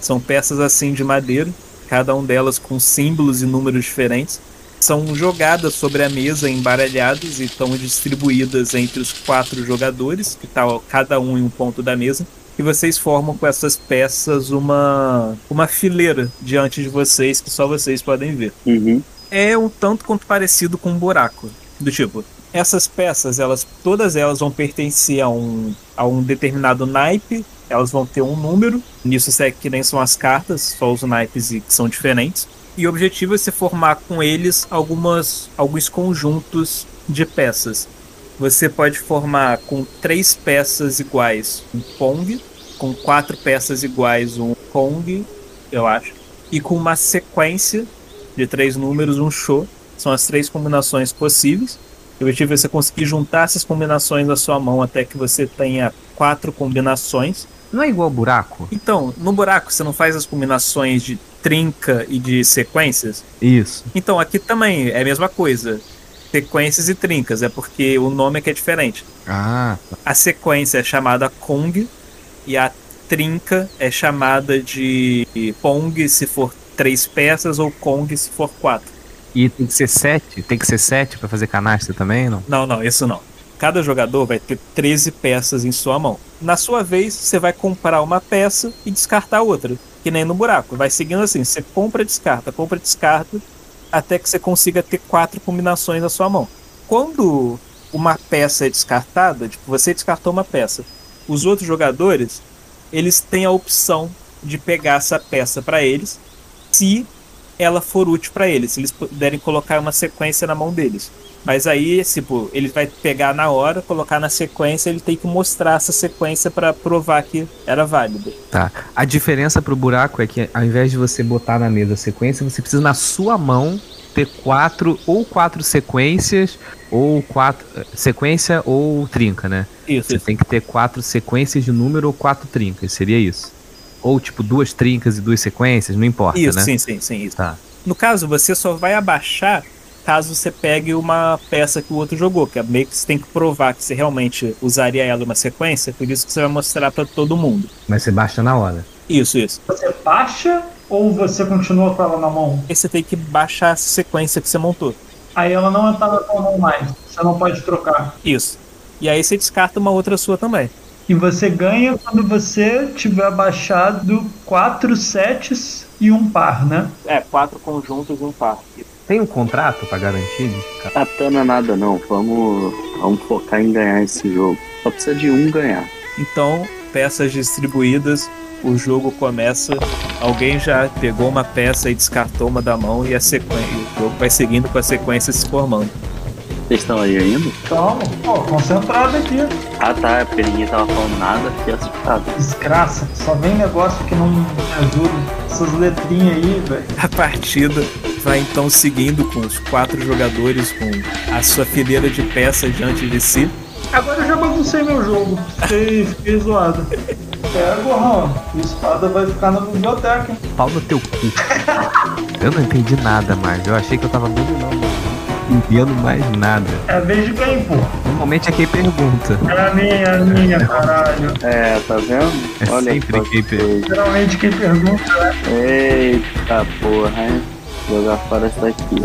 São peças assim de madeira, cada um delas com símbolos e números diferentes. São jogadas sobre a mesa, embaralhadas e estão distribuídas entre os quatro jogadores, que tá cada um em um ponto da mesa. E vocês formam com essas peças uma, uma fileira diante de vocês que só vocês podem ver. Uhum. É um tanto quanto parecido com um buraco. Do tipo, essas peças, elas todas elas vão pertencer a um, a um determinado naipe, elas vão ter um número. Nisso segue que nem são as cartas, só os naipes e que são diferentes. E o objetivo é você formar com eles algumas, alguns conjuntos de peças. Você pode formar com três peças iguais um Pong, com quatro peças iguais um Kong, eu acho, e com uma sequência de três números um Show. São as três combinações possíveis. O objetivo é você conseguir juntar essas combinações na sua mão até que você tenha quatro combinações. Não é igual buraco? Então, no buraco você não faz as combinações de trinca e de sequências? Isso. Então, aqui também é a mesma coisa. Sequências e trincas, é porque o nome é que é diferente. Ah, A sequência é chamada Kong e a trinca é chamada de Pong se for três peças ou Kong se for quatro. e tem que ser sete? Tem que ser sete pra fazer canastra também, não? Não, não, isso não. Cada jogador vai ter 13 peças em sua mão. Na sua vez, você vai comprar uma peça e descartar outra. Que nem no buraco. Vai seguindo assim. Você compra, descarta, compra, descarta. Até que você consiga ter quatro combinações na sua mão. Quando uma peça é descartada, tipo, você descartou uma peça. Os outros jogadores, eles têm a opção de pegar essa peça para eles, se ela for útil para eles, se eles puderem colocar uma sequência na mão deles. Mas aí, tipo, ele vai pegar na hora, colocar na sequência, ele tem que mostrar essa sequência para provar que era válida. Tá. A diferença pro buraco é que ao invés de você botar na mesa a sequência, você precisa na sua mão ter quatro ou quatro sequências ou quatro eh, sequência ou trinca, né? Isso, Você isso. tem que ter quatro sequências de número ou quatro trincas, seria isso? Ou tipo duas trincas e duas sequências, não importa, Isso, né? sim, sim, sim, isso. Tá. No caso, você só vai abaixar caso você pegue uma peça que o outro jogou, que é meio que você tem que provar que você realmente usaria ela em uma sequência, por isso que você vai mostrar para todo mundo. Mas você baixa na hora. Isso, isso. Você baixa ou você continua com ela na mão? Aí você tem que baixar essa sequência que você montou. Aí ela não está na tua mão mais. Você não pode trocar. Isso. E aí você descarta uma outra sua também. E você ganha quando você tiver baixado quatro sets e um par, né? É, quatro conjuntos e um par. Tem um contrato pra garantir? Katana nada não, vamos, vamos focar em ganhar esse jogo. Só precisa de um ganhar. Então, peças distribuídas, o jogo começa. Alguém já pegou uma peça e descartou uma da mão e a sequência, o jogo vai seguindo com a sequência se formando. Vocês estão aí ainda? Então, pô, concentrado aqui. Ah tá, é porque ninguém tava falando nada, fiquei assustado. Desgraça, só vem negócio que não me ajuda. Essas letrinhas aí, velho. A partida vai então seguindo com os quatro jogadores com a sua fileira de peças diante de si. Agora eu já baguncei meu jogo. Fiquei, fiquei zoado. É, a espada vai ficar na biblioteca. hein? Pau no teu cu. eu não entendi nada mais. Eu achei que eu tava dominando. Não entendo mais nada. É vez de quem, pô? Normalmente é quem pergunta. É a minha, é a minha, caralho. É, tá vendo? É sempre só quem que pergunta. Geralmente quem pergunta é. Eita porra, hein? Jogar fora essa aqui.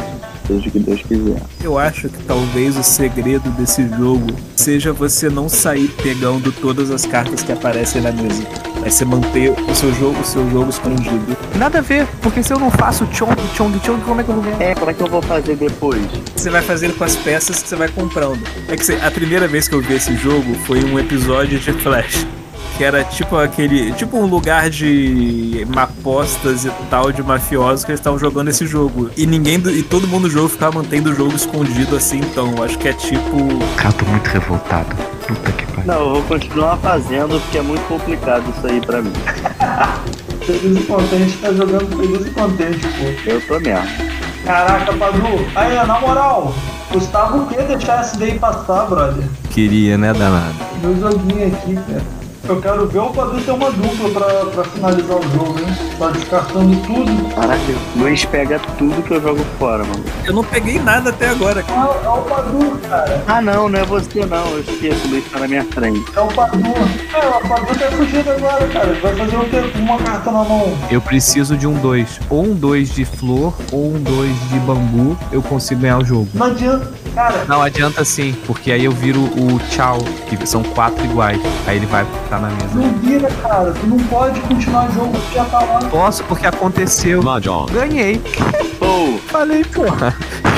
Seja o que Deus quiser. Eu acho que talvez o segredo desse jogo seja você não sair pegando todas as cartas que aparecem na mesa. Mas você manter o seu jogo, o seu jogo escondido. Nada a ver, porque se eu não faço chong, chong, chong, como é que eu vou ganhar? É, como é que eu vou fazer depois? Você vai fazendo com as peças que você vai comprando. É que a primeira vez que eu vi esse jogo foi um episódio de Flash. Que era tipo aquele. Tipo um lugar de apostas e tal, de mafiosos que eles estavam jogando esse jogo. E ninguém. do- E todo mundo no jogo ficava mantendo o jogo escondido assim, então. Acho que é tipo. Cara, tô muito revoltado. Puta que pariu. Não, eu vou continuar fazendo porque é muito complicado isso aí pra mim. Feliz e contente, tá jogando feliz e contente, pô. Eu tô mesmo. Caraca, Padu. Aí, na moral, Gustavo quer deixar esse daí passar, brother. Queria, né, danado? Meu joguinho aqui, cara. Eu quero ver o Padu ter uma dupla pra, pra finalizar o jogo, hein? Tá descartando tudo. Caralho, Luiz pega tudo que eu jogo fora, mano. Eu não peguei nada até agora. Ah, é o Padu, cara. Ah, não, não é você não. Eu esqueço, o Luiz tá na minha frente. É o Padu. É, o Padu tá fugindo agora, cara. Vai fazer o quê? Com uma carta na mão. Eu preciso de um 2. Ou um 2 de flor, ou um 2 de bambu. Eu consigo ganhar o jogo. Não adianta. Cara, Não adianta sim, porque aí eu viro o tchau, que são quatro iguais. Aí ele vai na mesa. não vira, cara. Tu não pode continuar o jogo que já tá lá. Posso, porque aconteceu. Mahjong. Ganhei. Pô, Falei, porra.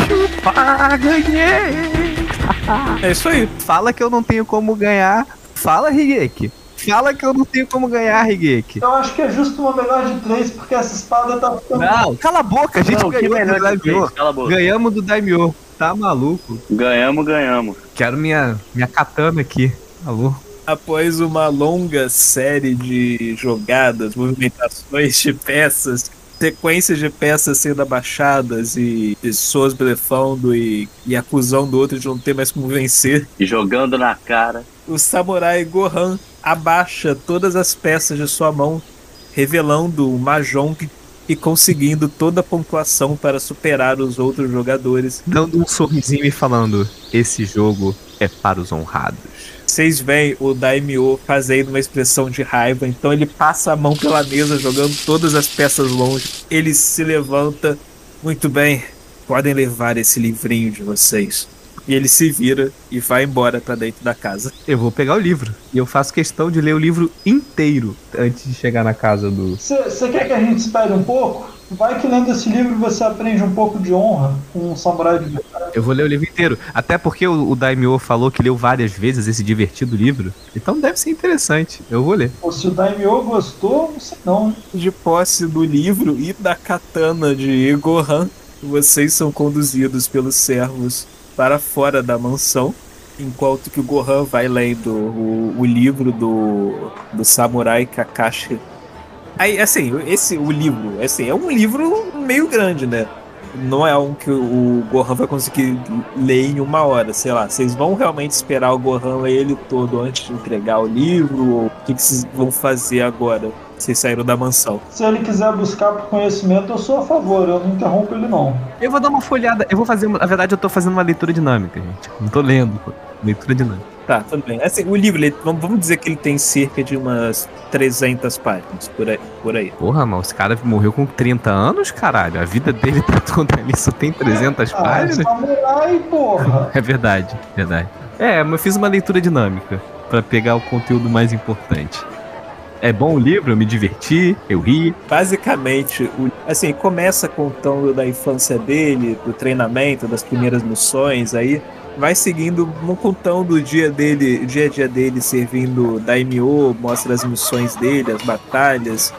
Chupa, ganhei. É isso aí. Fala que eu não tenho como ganhar. Fala, Higeki. Fala que eu não tenho como ganhar, Higeki. Eu acho que é justo uma melhor de três, porque essa espada tá ficando. Não, cala a boca, a gente não, ganhou melhor do Daimyo. fez. Cala a boca. Ganhamos do Daimyo. Tá maluco? Ganhamos, ganhamos. Quero minha, minha katana aqui. Alô? Após uma longa série de jogadas, movimentações de peças, sequências de peças sendo abaixadas e pessoas blefando e, e acusando o outro de não ter mais como vencer, E jogando na cara. o samurai Gohan abaixa todas as peças de sua mão, revelando o Mahjong e conseguindo toda a pontuação para superar os outros jogadores. Dando um sorrisinho e falando: Esse jogo é para os honrados. Vocês veem o Daimyo fazendo uma expressão de raiva, então ele passa a mão pela mesa, jogando todas as peças longe. Ele se levanta. Muito bem, podem levar esse livrinho de vocês. E ele se vira e vai embora para dentro da casa. Eu vou pegar o livro. E eu faço questão de ler o livro inteiro antes de chegar na casa do. Você quer que a gente espere um pouco? Vai que lendo esse livro você aprende um pouco de honra com um samurai de verdade. Eu vou ler o livro inteiro. Até porque o, o Daimyo falou que leu várias vezes esse divertido livro. Então deve ser interessante. Eu vou ler. Ou se o Daimyo gostou, não sei não. De posse do livro e da katana de Gohan, vocês são conduzidos pelos servos para fora da mansão, enquanto que o Gohan vai lendo o, o livro do, do samurai Kakashi. Aí, assim, esse o livro, assim, é um livro meio grande, né? Não é um que o Gohan vai conseguir ler em uma hora, sei lá. Vocês vão realmente esperar o Gohan ler ele todo antes de entregar o livro? Ou o que, que vocês vão fazer agora? Vocês saíram da mansão. Se ele quiser buscar por conhecimento, eu sou a favor, eu não interrompo ele não. Eu vou dar uma folhada. Eu vou fazer. uma- Na verdade, eu tô fazendo uma leitura dinâmica, gente. Não tô lendo. pô. Leitura dinâmica. Tá, tudo bem. Assim, o livro, ele- vamos dizer que ele tem cerca de umas 300 páginas, por aí. Por aí. Porra, mano, esse cara morreu com 30 anos, caralho. A vida dele tá toda ali, só tem 300 Ah, é páginas. samurai, porra. É verdade, verdade. É, mas eu fiz uma leitura dinâmica pra pegar o conteúdo mais importante. É bom o livro, eu me diverti, eu ri. Basicamente, o, assim, começa contando da infância dele, do treinamento, das primeiras missões, aí vai seguindo, vão contando o dia dele, dia a dia dele servindo Daimyo, mostra as missões dele, as batalhas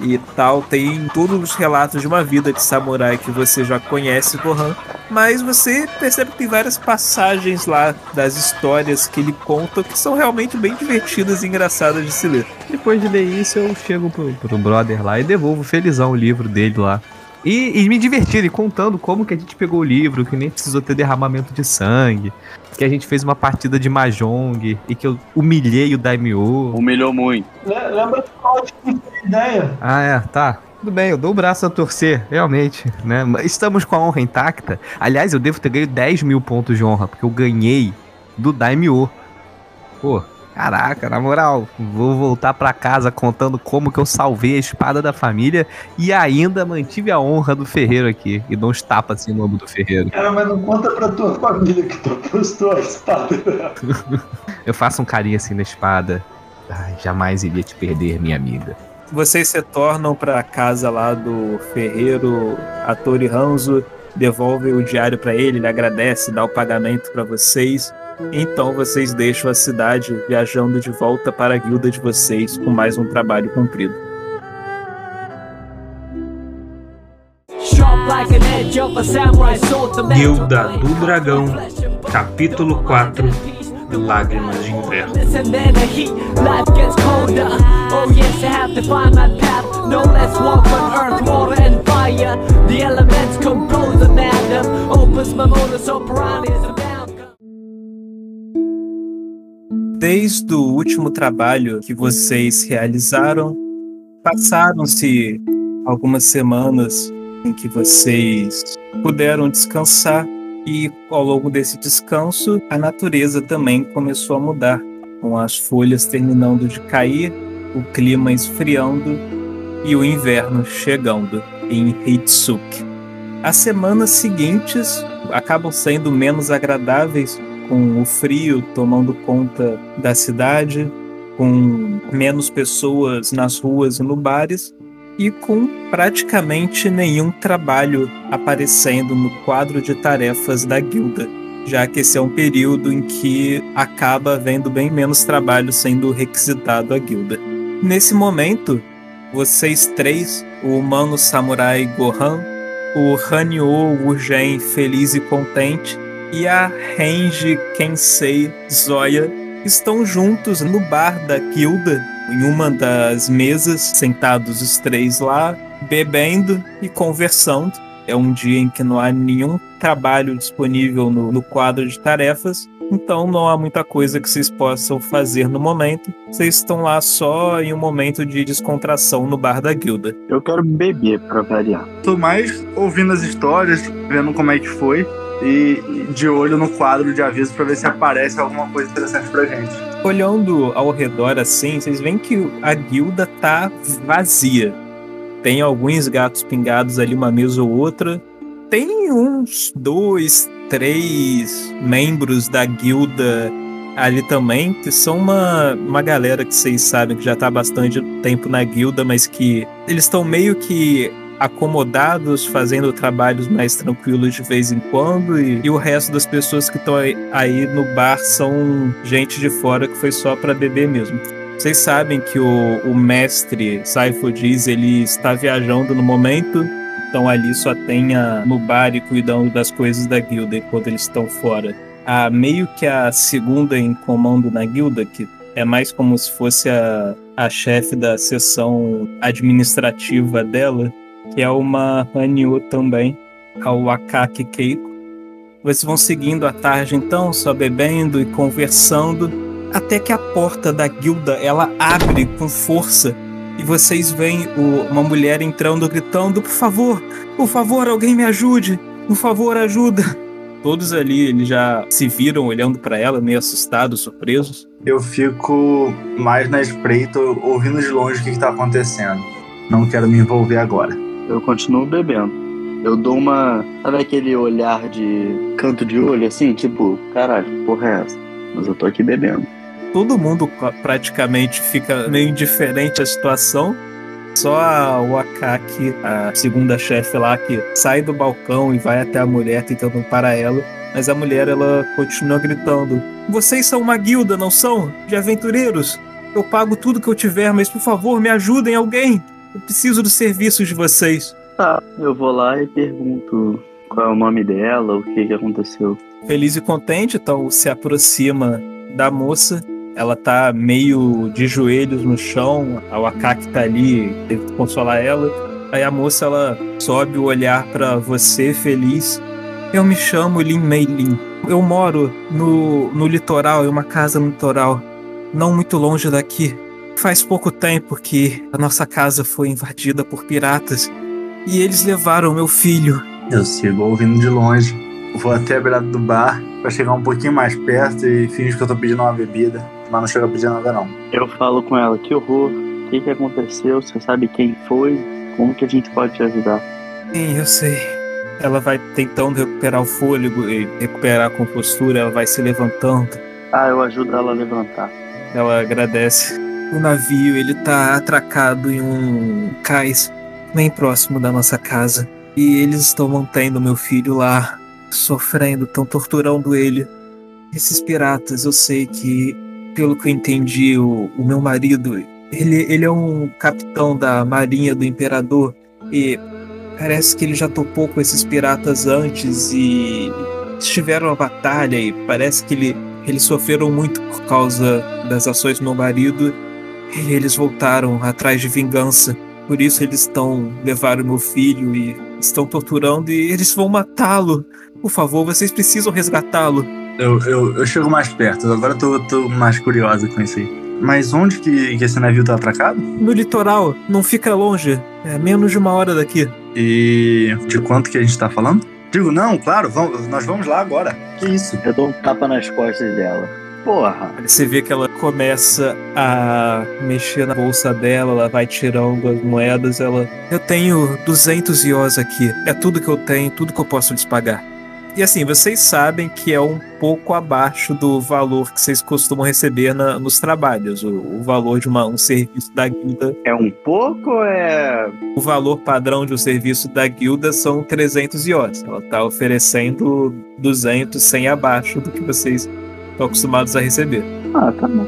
e tal. Tem todos os relatos de uma vida de samurai que você já conhece, Gohan. Mas você percebe que tem várias passagens lá das histórias que ele conta que são realmente bem divertidas e engraçadas de se ler. Depois de ler isso, eu chego pro, pro brother lá e devolvo felizão o livro dele lá. E, e me divertir, e contando como que a gente pegou o livro, que nem precisou ter derramamento de sangue, que a gente fez uma partida de Mahjong e que eu humilhei o Daimyo. Humilhou muito. Le- Lembra que ideia? Ah, é, tá. Tudo bem, eu dou o braço a torcer, realmente, né? Estamos com a honra intacta. Aliás, eu devo ter ganho 10 mil pontos de honra, porque eu ganhei do Daimyo. Pô, caraca, na moral, vou voltar pra casa contando como que eu salvei a espada da família e ainda mantive a honra do ferreiro aqui. E dou uns tapas assim no ombro do ferreiro. Cara, mas não conta pra tua família que tu apostou a espada. Eu faço um carinho assim na espada. Ai, jamais iria te perder, minha amiga. Vocês retornam para a casa lá do ferreiro Atori Ranzo, devolvem o diário para ele, ele agradece, dá o pagamento para vocês. Então vocês deixam a cidade viajando de volta para a guilda de vocês com mais um trabalho cumprido. Guilda do Dragão, capítulo 4 Lágrimas de Inverno. the heat, life gets colder. Oh yes, I Desde o último trabalho que vocês realizaram, passaram-se algumas semanas em que vocês puderam descansar e ao longo desse descanso a natureza também começou a mudar, com as folhas terminando de cair, o clima esfriando e o inverno chegando em Hitsuki. As semanas seguintes acabam sendo menos agradáveis, com o frio tomando conta da cidade, com menos pessoas nas ruas e no bares e com praticamente nenhum trabalho aparecendo no quadro de tarefas da guilda, já que esse é um período em que acaba havendo bem menos trabalho sendo requisitado à guilda. Nesse momento, vocês três, o humano samurai Gohan, o Hanyo Urgen feliz e contente e a Renji Kensei Zoya estão juntos no bar da guilda, em uma das mesas, sentados os três lá, bebendo e conversando. É um dia em que não há nenhum trabalho disponível no, no quadro de tarefas, então não há muita coisa que vocês possam fazer no momento. Vocês estão lá só em um momento de descontração no bar da guilda. Eu quero beber pra variar. Tô mais ouvindo as histórias, vendo como é que foi e de olho no quadro de aviso pra ver se aparece alguma coisa interessante pra gente. Olhando ao redor assim, vocês veem que a guilda tá vazia. Tem alguns gatos pingados ali, uma mesa ou outra. Tem uns dois, três membros da guilda ali também, que são uma, uma galera que vocês sabem que já tá há bastante tempo na guilda, mas que eles estão meio que acomodados, fazendo trabalhos mais tranquilos de vez em quando, e, e o resto das pessoas que estão aí, aí no bar são gente de fora que foi só para beber mesmo. Vocês sabem que o, o mestre Saifo diz ele está viajando no momento, então ali só tem bar e cuidando das coisas da guilda enquanto eles estão fora. A meio que a segunda em comando na guilda, que é mais como se fosse a, a chefe da seção administrativa dela, que é uma Hanyu também, a Wakaki Keiko. Vocês vão seguindo a tarde então, só bebendo e conversando, até que a porta da guilda ela abre com força e vocês veem o- uma mulher entrando gritando: "Por favor, por favor, alguém me ajude! Por favor, ajuda!" Todos ali eles já se viram olhando para ela, meio assustados, surpresos. Eu fico mais na espreita, ouvindo de longe o que, que tá acontecendo. Não quero me envolver agora. Eu continuo bebendo. Eu dou uma. Sabe aquele olhar de canto de olho assim? Tipo, caralho, porra é essa? Mas eu tô aqui bebendo. todo mundo praticamente fica meio indiferente à situação. Só a Wakaki, a segunda chefe lá, que sai do balcão e vai até a mulher tentando parar ela. Mas a mulher, ela continua gritando: Vocês são uma guilda, não são? De aventureiros? Eu pago tudo que eu tiver, mas por favor, me ajudem, alguém! Eu preciso dos serviços de vocês. Tá, eu vou lá e pergunto qual é o nome dela, o que que aconteceu. Feliz e contente, então se aproxima da moça. Ela tá meio de joelhos no chão, a Wakaki tá ali, teve que consolar ela. Aí a moça ela sobe o olhar pra você, feliz. Eu me chamo Lin Mei Lin. Eu moro no, no litoral, em uma casa no litoral, não muito longe daqui. Faz pouco tempo que a nossa casa foi invadida por piratas e eles levaram meu filho. Eu sigo ouvindo de longe. Vou até a beirada do bar pra chegar um pouquinho mais perto e finge que eu tô pedindo uma bebida. Mas não chega a pedir nada não. Eu falo com ela, que horror, o que que aconteceu? Você sabe quem foi? Como que a gente pode te ajudar? Sim, eu sei. Ela vai tentando recuperar o fôlego e recuperar a compostura, ela vai se levantando. Ah, eu ajudo ela a levantar. Ela agradece. O navio, ele tá atracado em um cais bem próximo da nossa casa. E eles estão mantendo meu filho lá, sofrendo, estão torturando ele. Esses piratas, eu sei que, pelo que eu entendi, o, o meu marido, ele, ele é um capitão da marinha do imperador e parece que ele já topou com esses piratas antes e tiveram uma batalha e parece que ele, eles sofreram muito por causa das ações do meu marido e eles voltaram atrás de vingança. Por isso eles estão levaram meu filho e estão torturando e eles vão matá-lo. Por favor, vocês precisam resgatá-lo. Eu, eu, eu chego mais perto, agora eu tô, tô mais curiosa com isso aí. Mas onde que, que esse navio tá atracado? No litoral, não fica longe. É menos de uma hora daqui. E de quanto que a gente tá falando? Digo, não, claro, vamos, nós vamos lá agora. Que isso? Eu dou um tapa nas costas dela. Porra. Você vê que ela começa a mexer na bolsa dela, ela vai tirando as moedas, ela... Eu tenho 200 iós aqui, é tudo que eu tenho, tudo que eu posso lhes pagar. E assim, vocês sabem que é um pouco abaixo do valor que vocês costumam receber na- nos trabalhos, o, o valor de uma- um serviço da guilda. É um pouco ou é. O valor padrão de um serviço da guilda são 300 iós. Ela tá oferecendo 200, 100 abaixo do que vocês estão acostumados a receber. Ah, tá bom.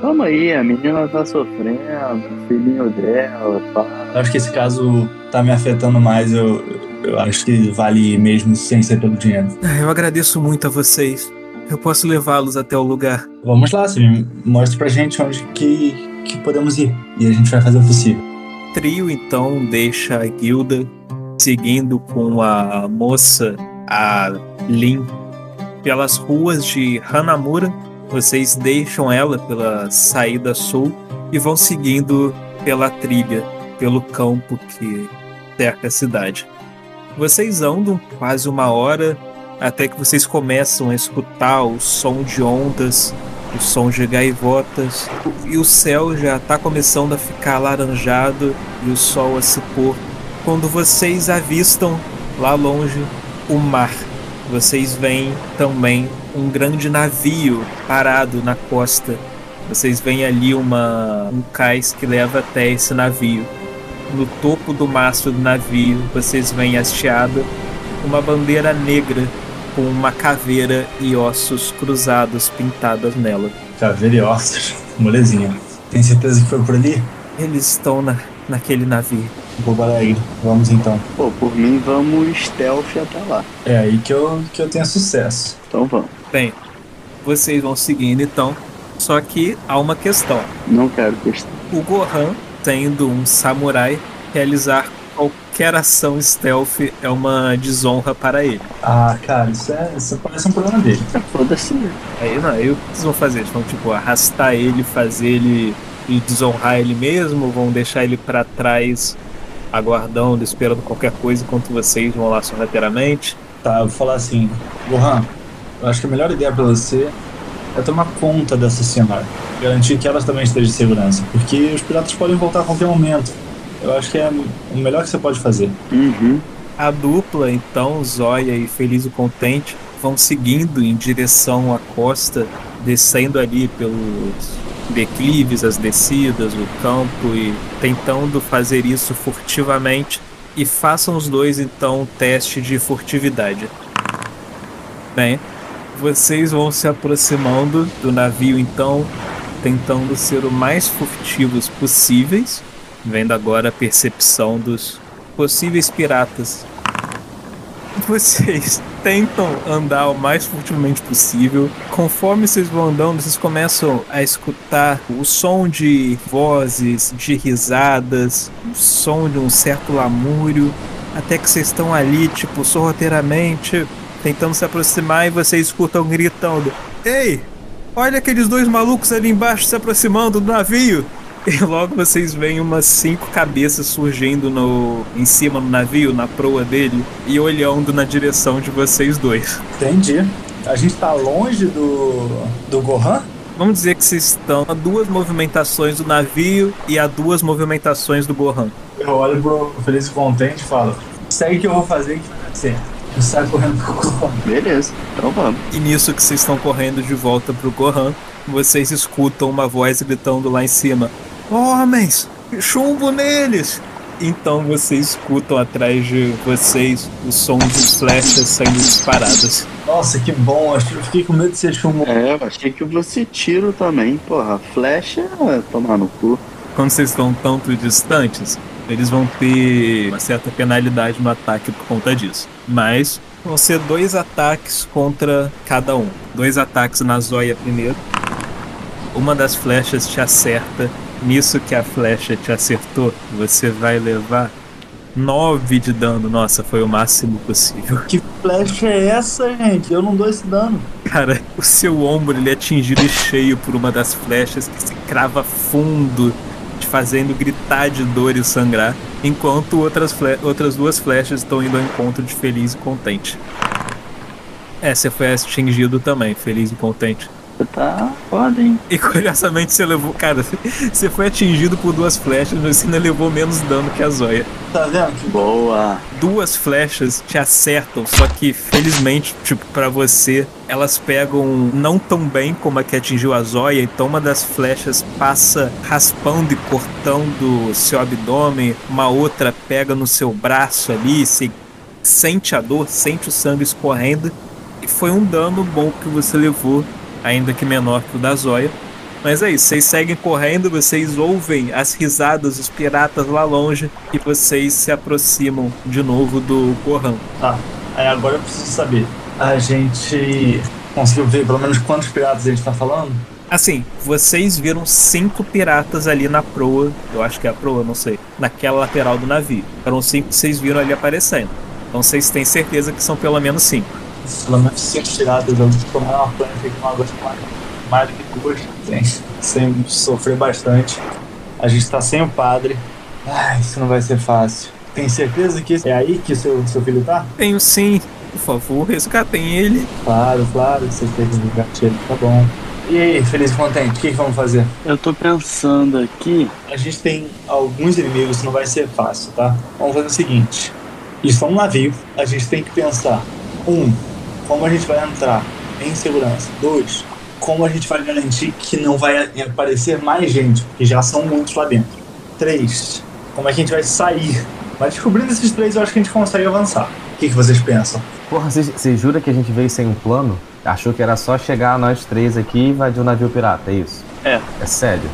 Calma aí, a menina tá sofrendo, o filhinho dela, pá. Eu acho que esse caso tá me afetando mais. Eu, eu acho que vale mesmo sem ser pelo dinheiro. Ah, Eu agradeço muito a vocês. Eu posso levá-los até o lugar. Vamos lá, você mostra pra gente onde que, que podemos ir. E a gente vai fazer o possível. O trio então deixa a guilda seguindo com a moça, a Lin, pelas ruas de Hanamura. Vocês deixam ela pela saída sul e vão seguindo pela trilha, pelo campo que cerca a cidade. Vocês andam quase uma hora até que vocês começam a escutar o som de ondas, o som de gaivotas, e o céu já está começando a ficar alaranjado e o sol a se pôr. Quando vocês avistam lá longe o mar, vocês veem também um grande navio parado na costa. Vocês veem ali uma, um cais que leva até esse navio. No topo do mastro do navio, vocês veem hasteada uma bandeira negra com uma caveira e ossos cruzados pintadas nela. Caveira e ossos. Molezinha. Tem certeza que foi por ali? Eles estão na, naquele navio. Bobo Alegre. Vamos então. Pô, por mim vamos stealth até lá. É aí que eu, que eu tenho sucesso. Então vamos. Bem, vocês vão seguindo então. Só que há uma questão. Não quero questão. O Gohan, sendo um samurai, realizar qualquer ação stealth é uma desonra para ele. Ah, cara, isso, é, isso parece um problema dele. Foda-se. Aí não, aí o que vocês vão fazer? Eles vão tipo arrastar ele, fazer ele e desonrar ele mesmo, vão deixar ele pra trás aguardando, esperando qualquer coisa enquanto vocês vão lá sorrateiramente. Tá, eu vou falar assim, Gohan, eu acho que a melhor ideia pra você é tomar conta dessa senhora. Garantir que elas também estejam em segurança. Porque os piratas podem voltar a qualquer momento. Eu acho que é o melhor que você pode fazer. Uhum. A dupla, então, Zóia e Feliz e Contente, vão seguindo em direção à costa, descendo ali pelos declives, as descidas, o campo e tentando fazer isso furtivamente. E façam os dois, então, um teste de furtividade. Bem, vocês vão se aproximando do navio, então, tentando ser o mais furtivos possíveis, vendo agora a percepção dos possíveis piratas. Vocês tentam andar o mais furtivamente possível. Conforme vocês vão andando, vocês começam a escutar o som de vozes, de risadas, o som de um certo lamúrio, até que vocês estão ali, tipo, sorrateiramente, tentando se aproximar e vocês escutam gritando: Ei, olha aqueles dois malucos ali embaixo se aproximando do navio! E logo vocês veem umas cinco cabeças surgindo no, em cima do navio, na proa dele, e olhando na direção de vocês dois. Entendi. A gente tá longe do, do Gohan? Vamos dizer que vocês estão a duas movimentações do navio e a duas movimentações do Gohan. Eu olho pro Feliz e Contente e falo: segue o que eu vou fazer que vai certo. Eu saio correndo pro Gohan. Beleza, então vamos. E nisso que vocês estão correndo de volta pro Gohan, vocês escutam uma voz gritando lá em cima: Homens, chumbo neles! Então vocês escutam atrás de vocês o som de flechas sendo disparadas. Nossa, que bom. acho que Eu fiquei com medo de ser chumbo. É, eu achei que você tiro também. Porra, flecha, tomar no cu. Quando vocês estão tanto distantes, eles vão ter uma certa penalidade no ataque por conta disso. Mas vão ser dois ataques contra cada um. Dois ataques na zóia primeiro. Uma das flechas te acerta. Nisso que a flecha te acertou, você vai levar 9 de dano. Nossa, foi o máximo possível. Que flecha é essa, gente? Eu não dou esse dano. Cara, o seu ombro ele é atingido cheio por uma das flechas que se crava fundo, te fazendo gritar de dor e sangrar, enquanto outras, outras duas flechas estão indo ao encontro de feliz e contente. É, você foi atingido também, feliz e contente. Você tá foda, hein? E curiosamente você levou. Cara, você foi atingido por duas flechas, mas você ainda levou menos dano que a Zóia. Tá vendo? Que Boa. duas flechas te acertam, só que felizmente, tipo, pra você, elas pegam não tão bem como a que atingiu a Zóia, então uma das flechas passa raspando e cortando o seu abdômen, uma outra pega no seu braço ali, você sente a dor, sente o sangue escorrendo, e foi um dano bom que você levou, ainda que menor que o da Zóia. Mas é isso, vocês seguem correndo, vocês ouvem as risadas dos piratas lá longe e vocês se aproximam de novo do Gohan. Tá. Aí agora eu preciso saber. A gente conseguiu ver pelo menos quantos piratas a gente tá falando? Assim, vocês viram cinco piratas ali na proa, eu acho que é a proa, não sei, naquela lateral do navio. Eram cinco que vocês viram ali aparecendo. Então vocês têm certeza que são pelo menos cinco. Pelo menos cinco piratas. Eu tomei uma aqui com uma gosta mais, mais do que duas. Sem, sem sofrer bastante. A gente tá sem o padre. Ai, isso não vai ser fácil. Tem certeza que é aí que seu, seu filho tá? Tenho sim, por favor, resgatem ele. Claro, claro, você tem que ligar ele, tá bom. E aí, feliz e contente, o que, que vamos fazer? Eu tô pensando aqui. A gente tem alguns inimigos, não vai ser fácil, tá? Vamos fazer o seguinte: isso é um navio, a gente tem que pensar: um, como a gente vai entrar em segurança? Dois, como a gente vai garantir que não vai aparecer mais gente, porque já são muitos lá dentro? Três, como é que a gente vai sair? Mas descobrindo esses três, eu acho que a gente consegue avançar. O que, que vocês pensam? Porra, você jura que a gente veio sem um plano? Achou que era só chegar nós três aqui e invadir o navio pirata, é isso? É. É sério?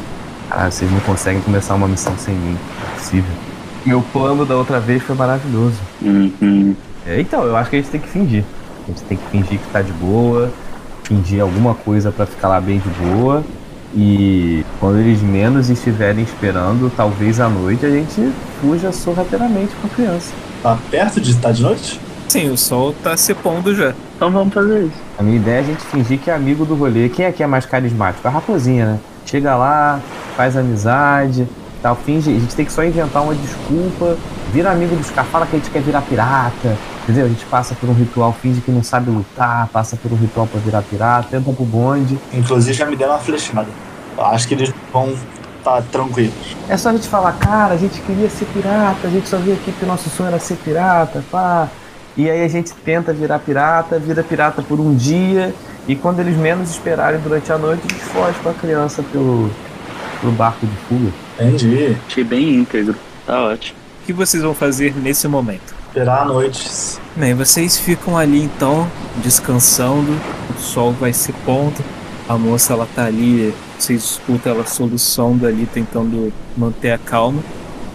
Ah, vocês não conseguem começar uma missão sem mim. Não é possível. Meu plano da outra vez foi maravilhoso. Uhum. É, então, eu acho que a gente tem que fingir. A gente tem que fingir que tá de boa, fingir alguma coisa pra ficar lá bem de boa. E quando eles menos estiverem esperando, talvez à noite a gente fuja sorrateiramente com a criança. Tá perto de estar de noite? Sim, o sol tá se pondo já. Então vamos fazer isso. A minha ideia é a gente fingir que é amigo do rolê. Quem aqui é mais carismático? A raposinha, né? Chega lá, faz amizade, tal, finge. A gente tem que só inventar uma desculpa, vira amigo dos caras, fala que a gente quer virar pirata, entendeu? A gente passa por um ritual, finge que não sabe lutar, passa por um ritual pra virar pirata, entra pro bonde. Inclusive já me deram uma flechada. Acho que eles vão estar tranquilos. É só a gente falar, cara, a gente queria ser pirata, a gente só veio aqui porque o nosso sonho era ser pirata, pá. E aí a gente tenta virar pirata, vira pirata por um dia, e quando eles menos esperarem durante a noite, a gente foge com a criança pelo, pelo barco de fuga. Entendi. Achei bem íntegro. Tá ótimo. O que vocês vão fazer nesse momento? Esperar a noite. Bem, vocês ficam ali então, descansando, o sol vai se pondo, a moça ela tá ali, vocês escutam ela soluçando ali, tentando manter a calma.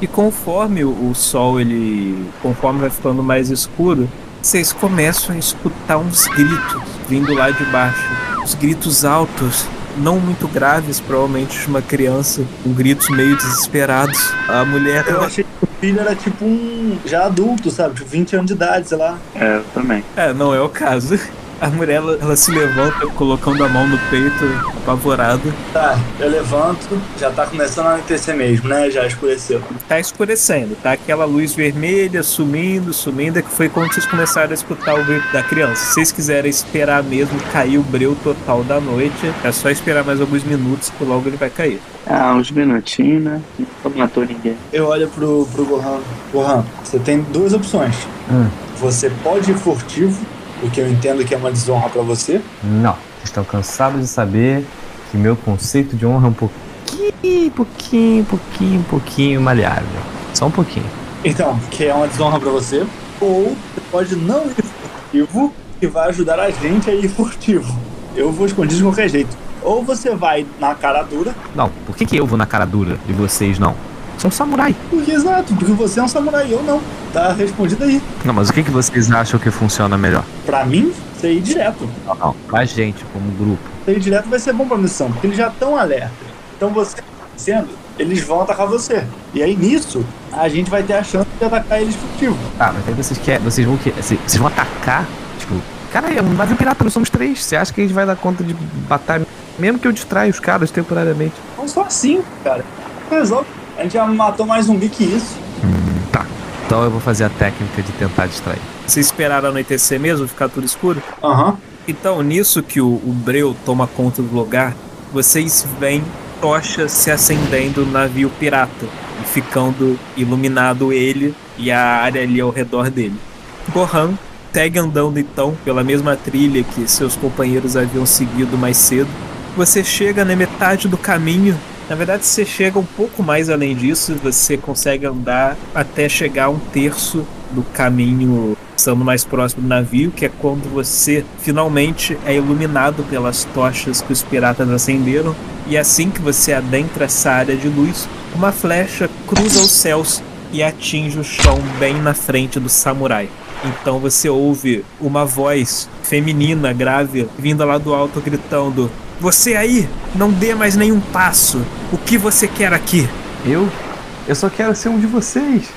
E conforme o, sol ele, conforme vai ficando mais escuro, vocês começam a escutar uns gritos vindo lá de baixo, uns gritos altos, não muito graves, provavelmente de uma criança, com gritos meio desesperados. A mulher Eu achei que o filho era tipo um. já adulto, sabe? Tipo 20 anos de idade, sei lá. É, eu também. É, não é o caso. A mulher, ela, ela se levanta, colocando a mão no peito, apavorada. Tá, eu levanto, já tá começando a anoitecer mesmo, né? Já escureceu. Tá escurecendo, tá aquela luz vermelha sumindo, sumindo, é que foi quando vocês começaram a escutar o grito da criança. Se vocês quiserem esperar mesmo cair o breu total da noite, é só esperar mais alguns minutos que logo ele vai cair. Ah, uns minutinhos, né? Não matou ninguém. Eu olho pro, pro Gohan. Gohan, você tem duas opções. Hum. Você pode ir furtivo, o que eu entendo que é uma desonra pra você. Não, vocês estão cansados de saber que meu conceito de honra é um pouquinho, pouquinho, pouquinho, pouquinho maleável. Só um pouquinho. Então, que é uma desonra pra você. Ou você pode não ir furtivo, que vai ajudar a gente a ir furtivo. Eu vou escondido de qualquer jeito. Ou você vai na cara dura, Não, por que, que eu vou na cara dura e vocês não? São samurai. porque exato, porque você é um samurai, eu não. Tá respondido aí. Não, mas o que, que vocês acham que funciona melhor? Pra mim, você ir direto. Não, não. Pra gente, como grupo. Você ir direto vai ser bom pra missão, porque eles já estão alerta. Então você sendo, eles vão atacar você. E aí nisso, a gente vai ter a chance de atacar eles furtivo. Ah, mas aí vocês querem. Vocês vão que. Vocês vão atacar? Tipo, cara, é um navio pirata, nós somos três. Você acha que a gente vai dar conta de batalha? Mesmo que eu distraia os caras temporariamente. Não só assim, cara. Resolve. A gente já matou mais zumbi que isso. Tá. Então eu vou fazer a técnica de tentar distrair. Vocês esperaram anoitecer mesmo, ficar tudo escuro? Aham. Então, nisso que o, o Breu toma conta do lugar, vocês veem tochas se acendendo no navio pirata e ficando iluminado ele e a área ali ao redor dele. Gohan segue andando então pela mesma trilha que seus companheiros haviam seguido mais cedo. Você chega na metade do caminho. Na verdade, você chega um pouco mais além disso. Você consegue andar até chegar a um terço do caminho, estando mais próximo do navio, que é quando você finalmente é iluminado pelas tochas que os piratas acenderam. E assim que você adentra essa área de luz, uma flecha cruza os céus e atinge o chão bem na frente do samurai. Então você ouve uma voz feminina, grave, vinda lá do alto, gritando: Você aí, não dê mais nenhum passo. O que você quer aqui? Eu? Eu só quero ser um de vocês.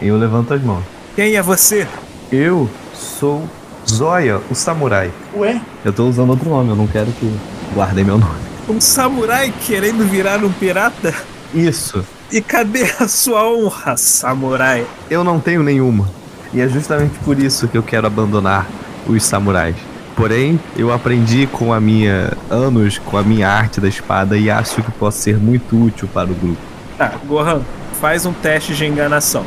Eu levanto as mãos. Quem é você? Eu sou Zoya, o samurai. Ué? Eu tô usando outro nome, eu não quero que guardem meu nome. Um samurai querendo virar um pirata? Isso. E cadê a sua honra, samurai? Eu não tenho nenhuma. E é justamente por isso que eu quero abandonar os samurais. Porém, eu aprendi com a minha anos com a minha arte da espada e acho que posso ser muito útil para o grupo. Tá, Gohan, faz um teste de enganação.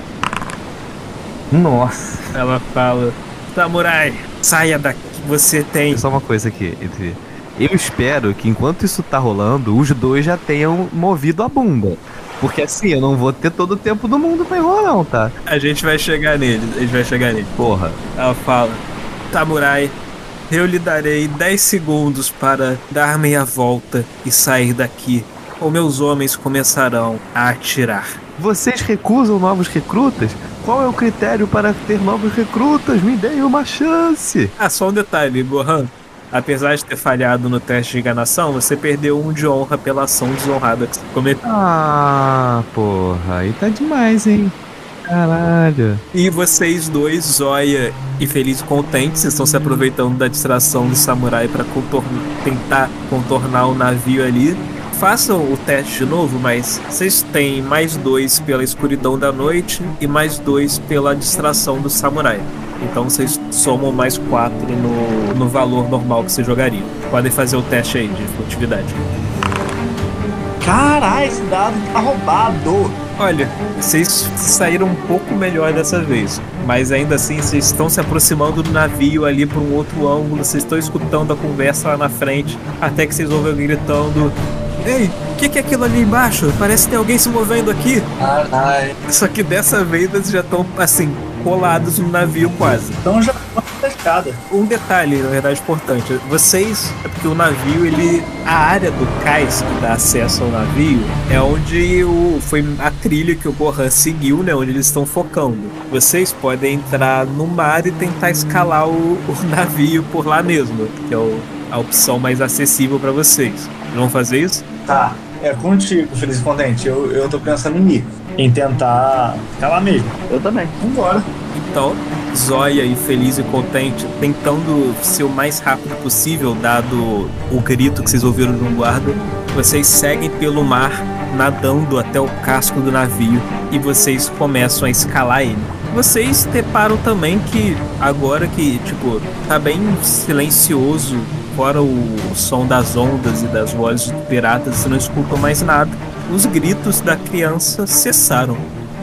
Nossa. Ela fala: Samurai, saia daqui, você tem. Só uma coisa aqui, entre eu espero que enquanto isso tá rolando, os dois já tenham movido a bunda. Porque assim, eu não vou ter todo o tempo do mundo pra enrolar, não, tá? A gente vai chegar nele, a gente vai chegar nele. Porra. Ela fala: Samurai, eu lhe darei 10 segundos para dar meia volta e sair daqui, ou meus homens começarão a atirar. Vocês recusam novos recrutas? Qual é o critério para ter novos recrutas? Me deem uma chance! Ah, só um detalhe, Gohan. Apesar de ter falhado no teste de enganação, você perdeu um de honra pela ação desonrada que você cometeu. Ah, porra, aí tá demais, hein? Caralho. E vocês dois, Zóia e Feliz Contente, vocês estão se aproveitando da distração do samurai para tentar contornar o navio ali. Façam o teste de novo, mas vocês têm mais dois pela escuridão da noite e mais dois pela distração do samurai. Então vocês somam mais quatro no, no valor normal que você jogaria. Podem fazer o teste aí de furtividade. Caralho, esse dado tá roubado. Olha, vocês saíram um pouco melhor dessa vez, mas ainda assim vocês estão se aproximando do navio ali por um outro ângulo, vocês estão escutando a conversa lá na frente, até que vocês ouvem alguém gritando: Ei, o que, que é aquilo ali embaixo? Parece que tem alguém se movendo aqui. Caralho. Só que dessa vez eles já estão assim, colados no navio quase. Então já tá escada. Um detalhe, na verdade, importante. Vocês, é porque o navio, ele. A área do cais que dá acesso ao navio é onde o, foi a trilha que o Gohan seguiu, né? Onde eles estão focando. Vocês podem entrar no mar e tentar escalar o, o navio por lá mesmo, que é o, a opção mais acessível para vocês. Vão fazer isso? Tá. É contigo, Feliz Contente. Eu, eu tô pensando em ir. Em tentar lá mesmo. Eu também. Vambora. Então, Zóia e feliz e contente, tentando ser o mais rápido possível, dado o grito que vocês ouviram de um guarda, vocês seguem pelo mar, nadando até o casco do navio e vocês começam a escalar ele. Vocês deparam também que agora que, tipo, tá bem silencioso, fora o som das ondas e das vozes dos piratas, você não escutam mais nada. Os gritos da criança cessaram.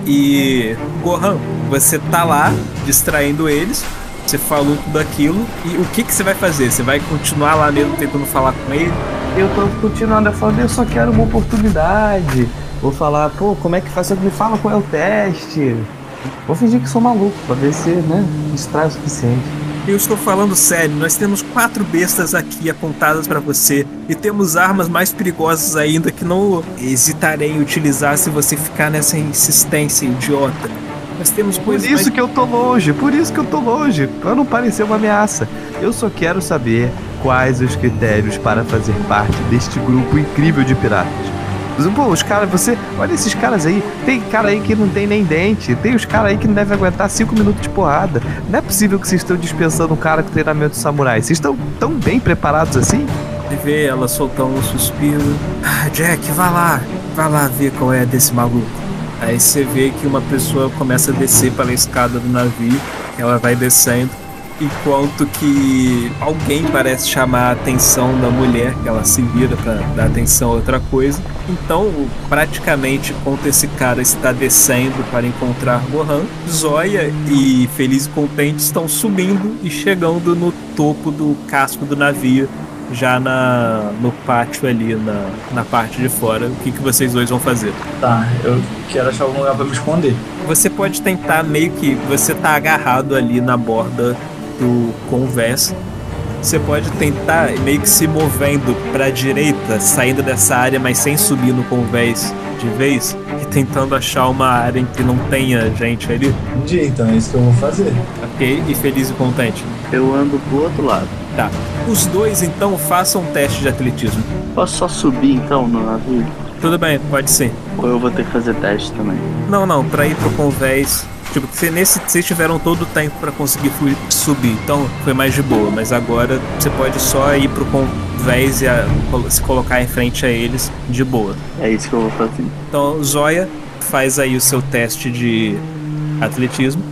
E Gohan, você tá lá distraindo eles. Você falou tudo aquilo. E o que, que você vai fazer? Você vai continuar lá mesmo tentando falar com ele? Eu tô continuando a falar, eu só quero uma oportunidade. Vou falar, pô, como é que faz? Me fala qual é o teste. Vou fingir que sou maluco, pra ver se, né, distrai o suficiente. Eu estou falando sério, nós temos quatro bestas aqui apontadas para você e temos armas mais perigosas ainda que não hesitarei em utilizar se você ficar nessa insistência idiota. Nós temos Por coisas isso mais... que eu tô longe, por isso que eu tô longe, pra não parecer uma ameaça. Eu só quero saber quais os critérios para fazer parte deste grupo incrível de piratas. Os caras, você. Olha esses caras aí. Tem cara aí que não tem nem dente. Tem os caras aí que não devem aguentar 5 minutos de porrada. Não é possível que vocês estão dispensando um cara com treinamento de samurai. Vocês estão tão bem preparados assim? Ele vê ela soltando um suspiro. Ah, Jack, vai lá. Vai lá ver qual é desse maluco. Aí você vê que uma pessoa começa a descer pela escada do navio. Ela vai descendo. Enquanto que alguém parece chamar a atenção da mulher, que ela se vira para dar atenção a outra coisa. Então, praticamente, enquanto esse cara está descendo para encontrar Gohan, Zoya e Feliz e Contente estão subindo e chegando no topo do casco do navio, já na, no pátio ali, na, na parte de fora. O que, que vocês dois vão fazer? Tá, eu quero achar algum lugar pra me esconder. Você pode tentar meio que. Você tá agarrado ali na borda do convés. Você pode tentar meio que se movendo pra direita, saindo dessa área, mas sem subir no convés de vez, e tentando achar uma área em que não tenha gente ali. Entendi, então é isso que eu vou fazer. Ok? E feliz e contente. Eu ando pro outro lado. Tá. Os dois então façam um teste de atletismo. Posso só subir então no navio? Tudo bem, pode ser. Ou eu vou ter que fazer teste também? Não, não, pra ir pro convés. Tipo, você, nesse, vocês tiveram todo o tempo pra conseguir subir, então foi mais de boa. Mas agora você pode só ir pro convés e a- se colocar em frente a eles de boa. É isso que eu vou fazer. Então, Zóia, faz aí o seu teste de atletismo.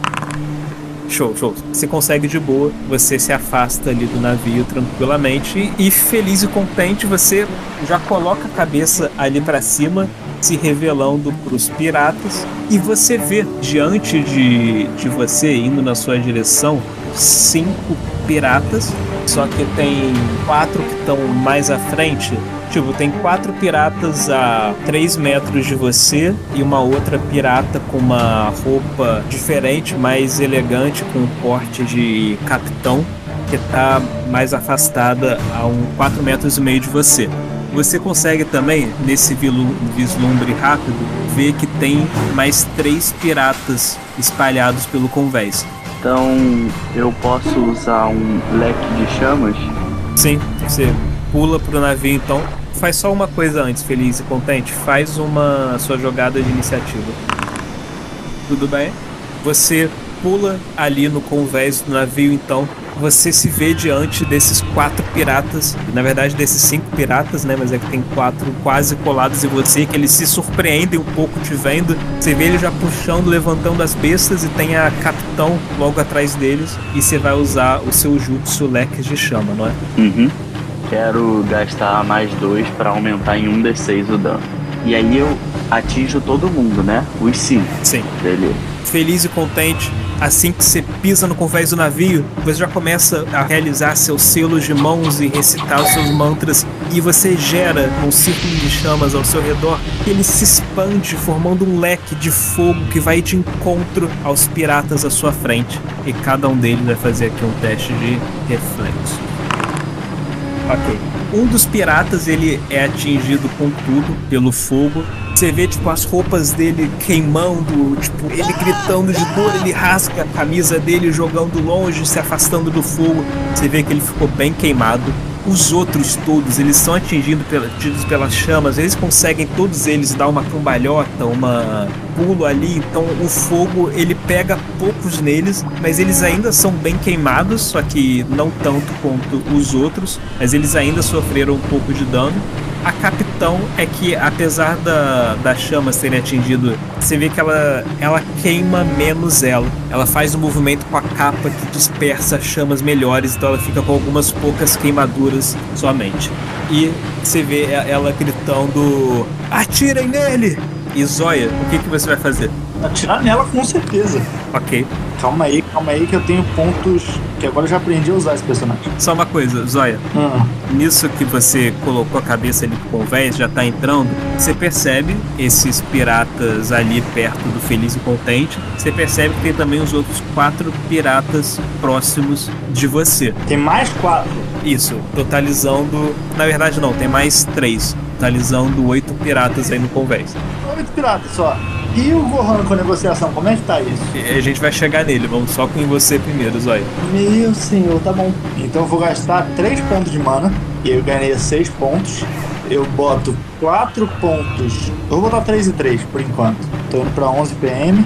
Show, show. Você consegue de boa, você se afasta ali do navio tranquilamente e feliz e contente você já coloca a cabeça ali pra cima, se revelando pros piratas e você vê diante de, de você indo na sua direção cinco piratas, só que tem quatro que estão mais à frente Tipo, tem quatro piratas a 3 metros de você e uma outra pirata com uma roupa diferente, mais elegante, com um porte de capitão, que tá mais afastada a um 4 metros e meio de você. Você consegue também, nesse vislumbre rápido, ver que tem mais três piratas espalhados pelo convés. Então eu posso usar um leque de chamas? Sim, você pula pro navio então. Faz só uma coisa antes, feliz e contente. Faz uma sua jogada de iniciativa. Tudo bem? Você pula ali no convés do navio então. Você se vê diante desses quatro piratas, na verdade desses cinco piratas, né? Mas é que tem quatro quase colados em você, que eles se surpreendem um pouco te vendo. Você vê ele já puxando, levantando as bestas e tem a capitão logo atrás deles. E você vai usar o seu jutsu leques de chama, não é? Uhum. Quero gastar mais dois pra aumentar em um D6 o dano. E aí eu atinjo todo mundo, né? Os cinco. Sim. Beleza. Feliz e contente, assim que você pisa no convés do navio, você já começa a realizar seus selos de mãos e recitar os seus mantras, e você gera um círculo de chamas ao seu redor, e ele se expande, formando um leque de fogo que vai de encontro aos piratas à sua frente. E cada um deles vai fazer aqui um teste de reflexo. Ok. Um dos piratas ele é atingido com tudo pelo fogo. Você vê tipo as roupas dele queimando, tipo ele gritando de dor, ele rasga a camisa dele jogando longe, se afastando do fogo. Você vê que ele ficou bem queimado. Os outros todos, eles são atingidos pela, atingidos pelas chamas, eles conseguem todos eles dar uma cambalhota, uma pulo ali, então o fogo ele pega poucos neles, mas eles ainda são bem queimados, só que não tanto quanto os outros, mas eles ainda sofreram um pouco de dano. A capitão é que, apesar da, da chama serem atingido, você vê que ela, ela queima menos ela. Ela faz um movimento com a capa que dispersa chamas melhores, então ela fica com algumas poucas queimaduras somente. E você vê ela gritando: Atirem nele! E Zóia, o que, que você vai fazer? Atirar nela com certeza. Ok. Calma aí, calma aí que eu tenho pontos que agora eu já aprendi a usar esse personagem. Só uma coisa, Zóia. Ah, Nisso que você colocou a cabeça ali pro convés, já tá entrando, você percebe esses piratas ali perto do Feliz e Contente. Você percebe que tem também os outros quatro piratas próximos de você. tem mais quatro. Isso, totalizando. Na verdade, não, tem mais três. Totalizando oito piratas aí no convés. Oito piratas só. E o Gohan com a negociação, como é que tá isso? E a gente vai chegar nele, vamos só com você primeiro, Zóia. Meu senhor, tá bom. Então eu vou gastar três pontos de mana. E eu ganhei seis pontos. Eu boto 4 pontos. Eu vou botar 3 e 3 por enquanto. Tô indo pra 11 PM.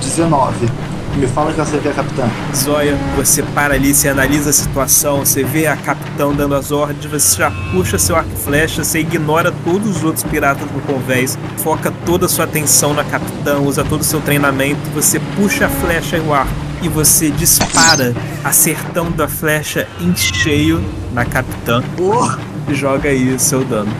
19. Me fala que eu acertei a capitã. Zóia, você para ali, você analisa a situação, você vê a capitão dando as ordens, você já puxa seu arco e flecha, você ignora todos os outros piratas no convés, foca toda a sua atenção na capitã, usa todo o seu treinamento, você puxa a flecha e o arco e você dispara, acertando a flecha em cheio na capitã. Porra! E joga aí o seu dano.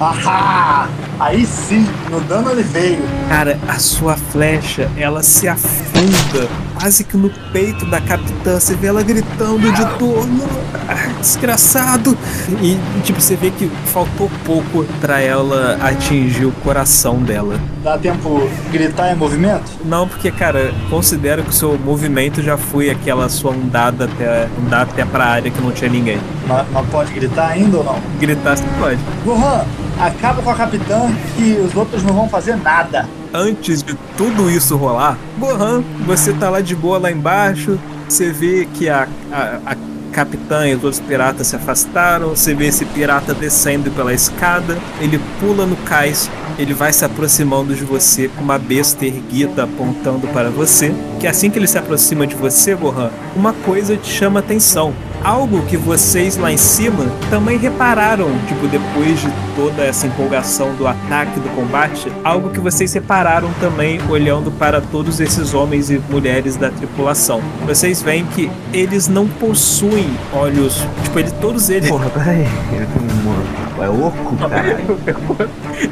Ahá! Aí sim, no dano ele veio. Cara, a sua flecha, ela se afunda quase que no peito da capitã. Você vê ela gritando de dor. "Não, ah, Desgraçado! E, tipo, você vê que faltou pouco pra ela atingir o coração dela. Dá tempo gritar em movimento? Não, porque, cara, considero que o seu movimento já foi aquela sua andada até, andar até pra área que não tinha ninguém. Mas, mas pode gritar ainda ou não? Gritar você pode. Gohan, acaba com a capitã que os outros não vão fazer nada. Antes de tudo isso rolar, Gohan, você tá lá de boa lá embaixo, você vê que a, a, a capitã e os outros piratas se afastaram, você vê esse pirata descendo pela escada, ele pula no cais, ele vai se aproximando de você com uma besta erguida apontando para você, que assim que ele se aproxima de você, Gohan, uma coisa te chama atenção. Algo que vocês lá em cima também repararam, tipo, depois de toda essa empolgação do ataque, do combate, algo que vocês repararam também olhando para todos esses homens e mulheres da tripulação. Vocês veem que eles não possuem olhos, tipo, eles, todos eles. Porra, peraí. Eu um- É oco, caralho.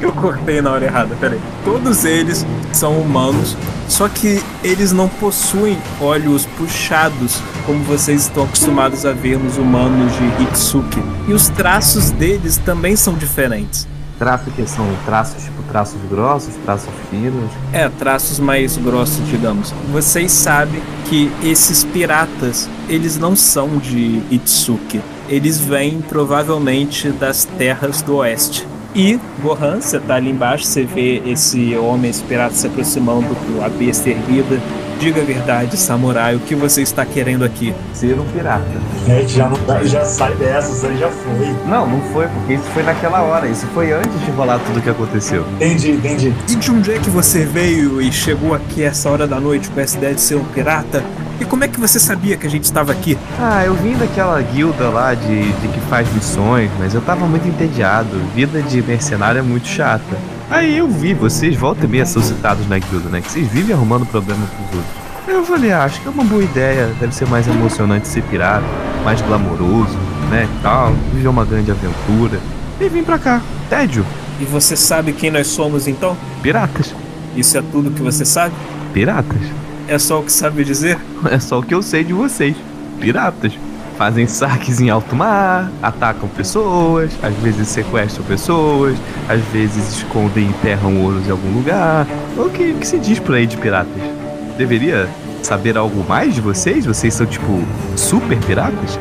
Eu cortei na hora errada, peraí. Todos eles são humanos, só que eles não possuem olhos puxados, como vocês estão acostumados a ver nos humanos de Hitsuki. E os traços deles também são diferentes. Traços que são traços, tipo, traços grossos, traços finos. É, traços mais grossos, digamos. Vocês sabem que esses piratas, eles não são de Itsuki. Eles vêm provavelmente das terras do oeste. E, Gohan, você tá ali embaixo, você vê esse homem, esse pirata se aproximando com a besta erguida. Diga a verdade, samurai, o que você está querendo aqui? Ser um pirata. É, já, não já sai dessa, isso aí já foi. Não, não foi, porque isso foi naquela hora. Isso foi antes de rolar tudo o que aconteceu. Entendi, entendi. E de onde é que você veio e chegou aqui essa hora da noite com essa ideia de ser um pirata? E como é que você sabia que a gente estava aqui? Ah, eu vim daquela guilda lá de, de que faz missões, mas eu tava muito entediado. Vida de mercenário é muito chata. Aí eu vi, vocês volta e meia são citados na guilda, né? Que vocês vivem arrumando problema pros outros. Eu falei, ah, acho que é uma boa ideia. Deve ser mais emocionante ser pirata, mais glamouroso, né? Tal, viver uma grande aventura. E vim pra cá. Tédio. E você sabe quem nós somos então? Piratas. Isso é tudo que você sabe? Piratas. É só o que sabe dizer? É só o que eu sei de vocês. Piratas. Fazem saques em alto mar, atacam pessoas, às vezes sequestram pessoas, às vezes escondem e enterram ouros em algum lugar. O que, o que se diz por aí de piratas? Deveria saber algo mais de vocês? Vocês são tipo super piratas?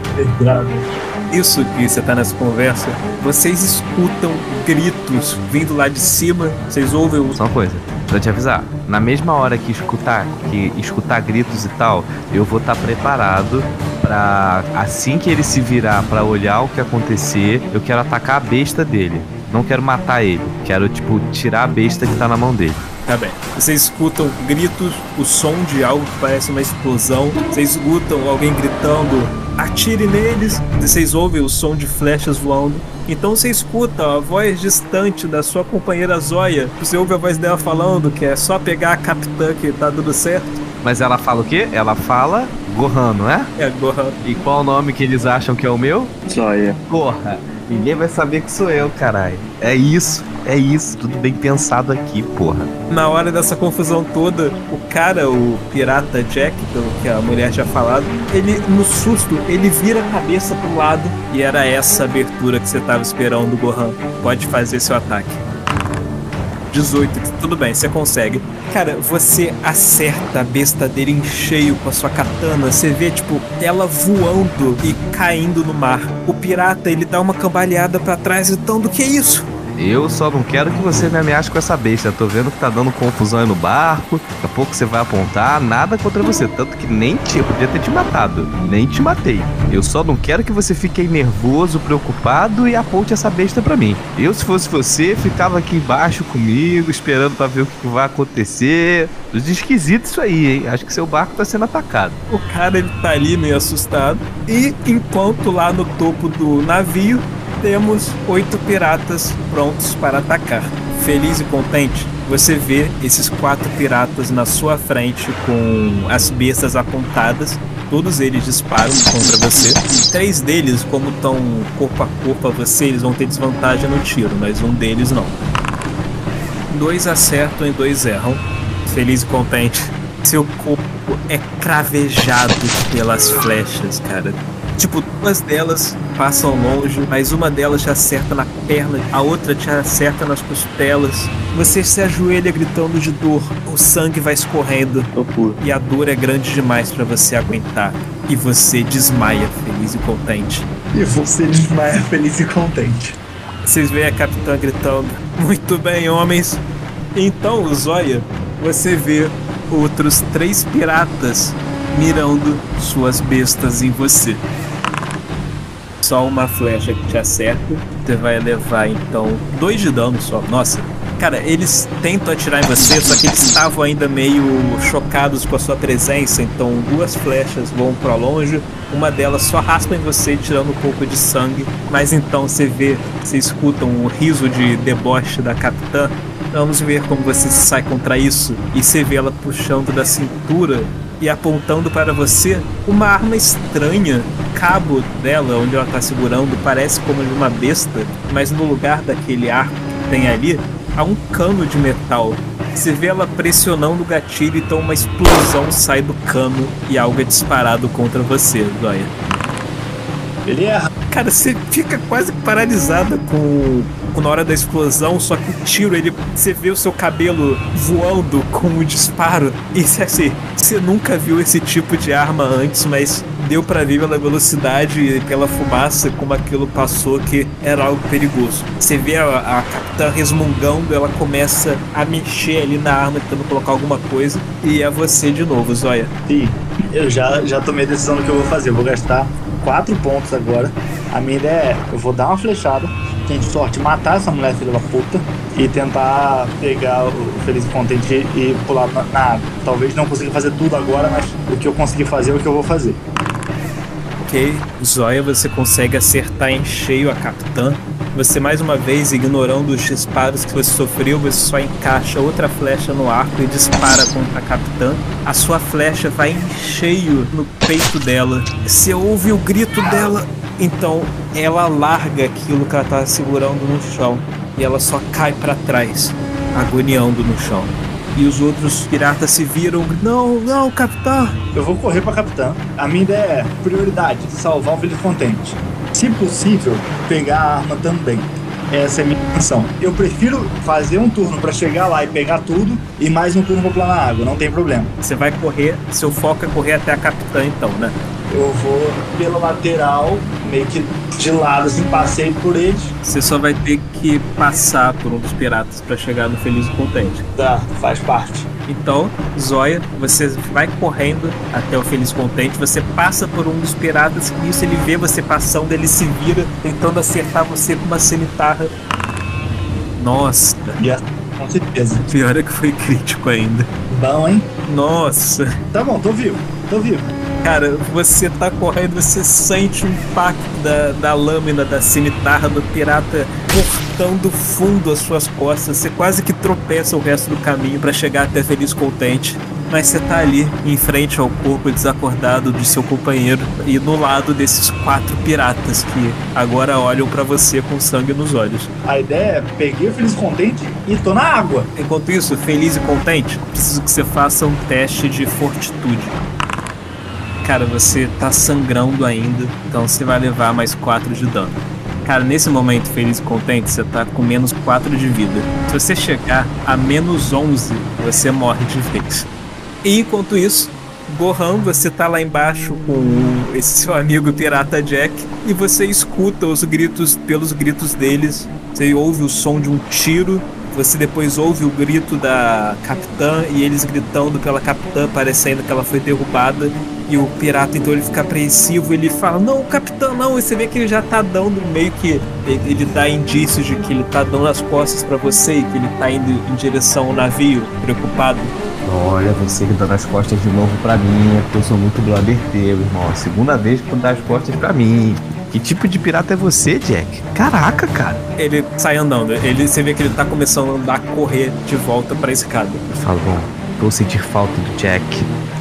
Isso que você tá nessa conversa, vocês escutam gritos vindo lá de cima, vocês ouvem o. Só uma coisa, pra te avisar, na mesma hora que escutar, que escutar gritos e tal, eu vou estar preparado pra assim que ele se virar pra olhar o que acontecer, eu quero atacar a besta dele. Não quero matar ele, quero tipo tirar a besta que tá na mão dele. Tá bem. Vocês escutam gritos, o som de algo que parece uma explosão. Vocês escutam alguém gritando, atire neles. Vocês ouvem o som de flechas voando. Então você escuta a voz distante da sua companheira Zóia. Você ouve a voz dela falando que é só pegar a capitã que tá dando certo. Mas ela fala o quê? Ela fala Gohan, não é? É, Gohan. E qual o nome que eles acham que é o meu? Zóia. Porra, ninguém vai saber que sou eu, caralho. É isso, é isso, tudo bem pensado aqui, porra. Na hora dessa confusão toda, o cara, o pirata Jack, pelo que a mulher tinha falado, ele, no susto, ele vira a cabeça pro lado e era essa abertura que você tava esperando, Gohan. Pode fazer seu ataque. 18, tudo bem, você consegue. Cara, você acerta a besta dele em cheio com a sua katana. Você vê, tipo, ela voando e caindo no mar. O pirata, ele dá uma cambaleada pra trás, gritando: Que é isso? Eu só não quero que você me ameace com essa besta. Tô vendo que tá dando confusão aí no barco. Daqui a pouco você vai apontar. Nada contra você. Tanto que nem te, eu podia ter te matado. Nem te matei. Eu só não quero que você fique nervoso, preocupado e aponte essa besta pra mim. Eu, se fosse você, ficava aqui embaixo comigo, esperando pra ver o que vai acontecer. Esquisito isso aí, hein? Acho que seu barco tá sendo atacado. O cara ele tá ali meio assustado. E enquanto lá no topo do navio temos oito piratas prontos para atacar. Feliz e contente, você vê esses quatro piratas na sua frente com as bestas apontadas. Todos eles disparam contra você. Três deles, como estão corpo a corpo a você, eles vão ter desvantagem no tiro, mas um deles não. Dois acertam e dois erram. Feliz e contente. Seu corpo é cravejado pelas flechas, cara. Tipo, duas delas passam longe, mas uma delas te acerta na perna, a outra te acerta nas costelas. Você se ajoelha gritando de dor, o sangue vai escorrendo e a dor é grande demais pra você aguentar. E você desmaia, feliz e contente. E você desmaia feliz e contente. Vocês veem a capitã gritando: Muito bem, homens. Então, Zóia, você vê outros três piratas mirando suas bestas em você. Só uma flecha que te acerta. Você vai levar então dois de dano só. Nossa. Cara, eles tentam atirar em você, só que eles estavam ainda meio chocados com a sua presença, então duas flechas vão pra longe, uma delas só raspa em você, tirando um pouco de sangue, mas então você vê, você escuta um riso de deboche da capitã. Vamos ver como você sai contra isso. E você vê ela puxando da cintura e apontando para você uma arma estranha. O cabo dela, onde ela está segurando, parece como de uma besta, mas no lugar daquele arco que tem ali, há um cano de metal. Você vê ela pressionando o gatilho, então uma explosão sai do cano e algo é disparado contra você, Dóia. Ele erra. Cara, você fica quase paralisada com, com na hora da explosão, só que o tiro, ele, você vê o seu cabelo voando com o disparo. E você, assim, você nunca viu esse tipo de arma antes, mas deu pra ver pela velocidade e pela fumaça como aquilo passou que era algo perigoso. Você vê a, a capitã resmungando, ela começa a mexer ali na arma, tentando colocar alguma coisa, e é você de novo, Zóia. Sim, eu já, já tomei a decisão do que eu vou fazer. Eu vou gastar quatro pontos agora. A minha ideia é: eu vou dar uma flechada, tem sorte matar essa mulher filha da puta e tentar pegar o Feliz Contente e pular na, na água. Talvez não consiga fazer tudo agora, mas o que eu conseguir fazer é o que eu vou fazer. Ok, Zóia, você consegue acertar em cheio a capitã. Você mais uma vez, ignorando os disparos que você sofreu, você só encaixa outra flecha no arco e dispara contra a capitã. A sua flecha vai em cheio no peito dela. Você ouve o grito dela. Então ela larga aquilo que ela tá segurando no chão e ela só cai para trás, agoniando no chão. E os outros piratas se viram. Não, não, capitã! Eu vou correr pra capitã. A minha ideia é prioridade, salvar o Feliz Contente. Se possível, pegar a arma também. Essa é a minha intenção. Eu prefiro fazer um turno pra chegar lá e pegar tudo e mais um turno pra pular na água, não tem problema. Você vai correr, seu foco é correr até a capitã então, né? Eu vou pela lateral, meio que de lado, assim, passei por eles. Você só vai ter que passar por um dos piratas para chegar no Feliz e Contente. Tá, faz parte. Então, Zóia, você vai correndo até o Feliz Contente, você passa por um dos piratas, e nisso ele vê você passando, ele se vira, tentando acertar você com uma cimitarra. Nossa, E a- com certeza. pior é que foi crítico ainda. Bom, hein? Nossa. Tá bom, tô vivo, tô vivo. Cara, você tá correndo, você sente o impacto da, da lâmina da cimitarra do pirata cortando fundo as suas costas. Você quase que tropeça o resto do caminho pra chegar até Feliz Contente. Mas você tá ali, em frente ao corpo desacordado de seu companheiro e no lado desses quatro piratas que agora olham pra você com sangue nos olhos. A ideia é peguei o Feliz Contente e tô na água. Enquanto isso, feliz e contente, preciso que você faça um teste de fortitude. Cara, você tá sangrando ainda, então você vai levar mais 4 de dano. Cara, nesse momento feliz e contente, você tá com menos 4 de vida. Se você chegar a menos 11, você morre de vez. E enquanto isso, Gohan, você tá lá embaixo com esse seu amigo pirata Jack e você escuta os gritos pelos gritos deles. Você ouve o som de um tiro. Você depois ouve o grito da capitã e eles gritando pela capitã, parecendo que ela foi derrubada. E o pirata então ele fica apreensivo, ele fala: Não, capitã, não. E você vê que ele já tá dando meio que. Ele, dá indícios de que ele tá dando as costas pra você e que ele tá indo em direção ao navio, preocupado. Olha, você que dando as costas de novo pra mim, é porque eu sou muito teu, irmão. A segunda vez que tu dá as costas pra mim. Que tipo de pirata é você, Jack? Caraca, cara. Ele sai andando, ele, você vê que ele tá começando a andar, correr de volta pra escada. Eu falo, bom, vou sentir falta do Jack,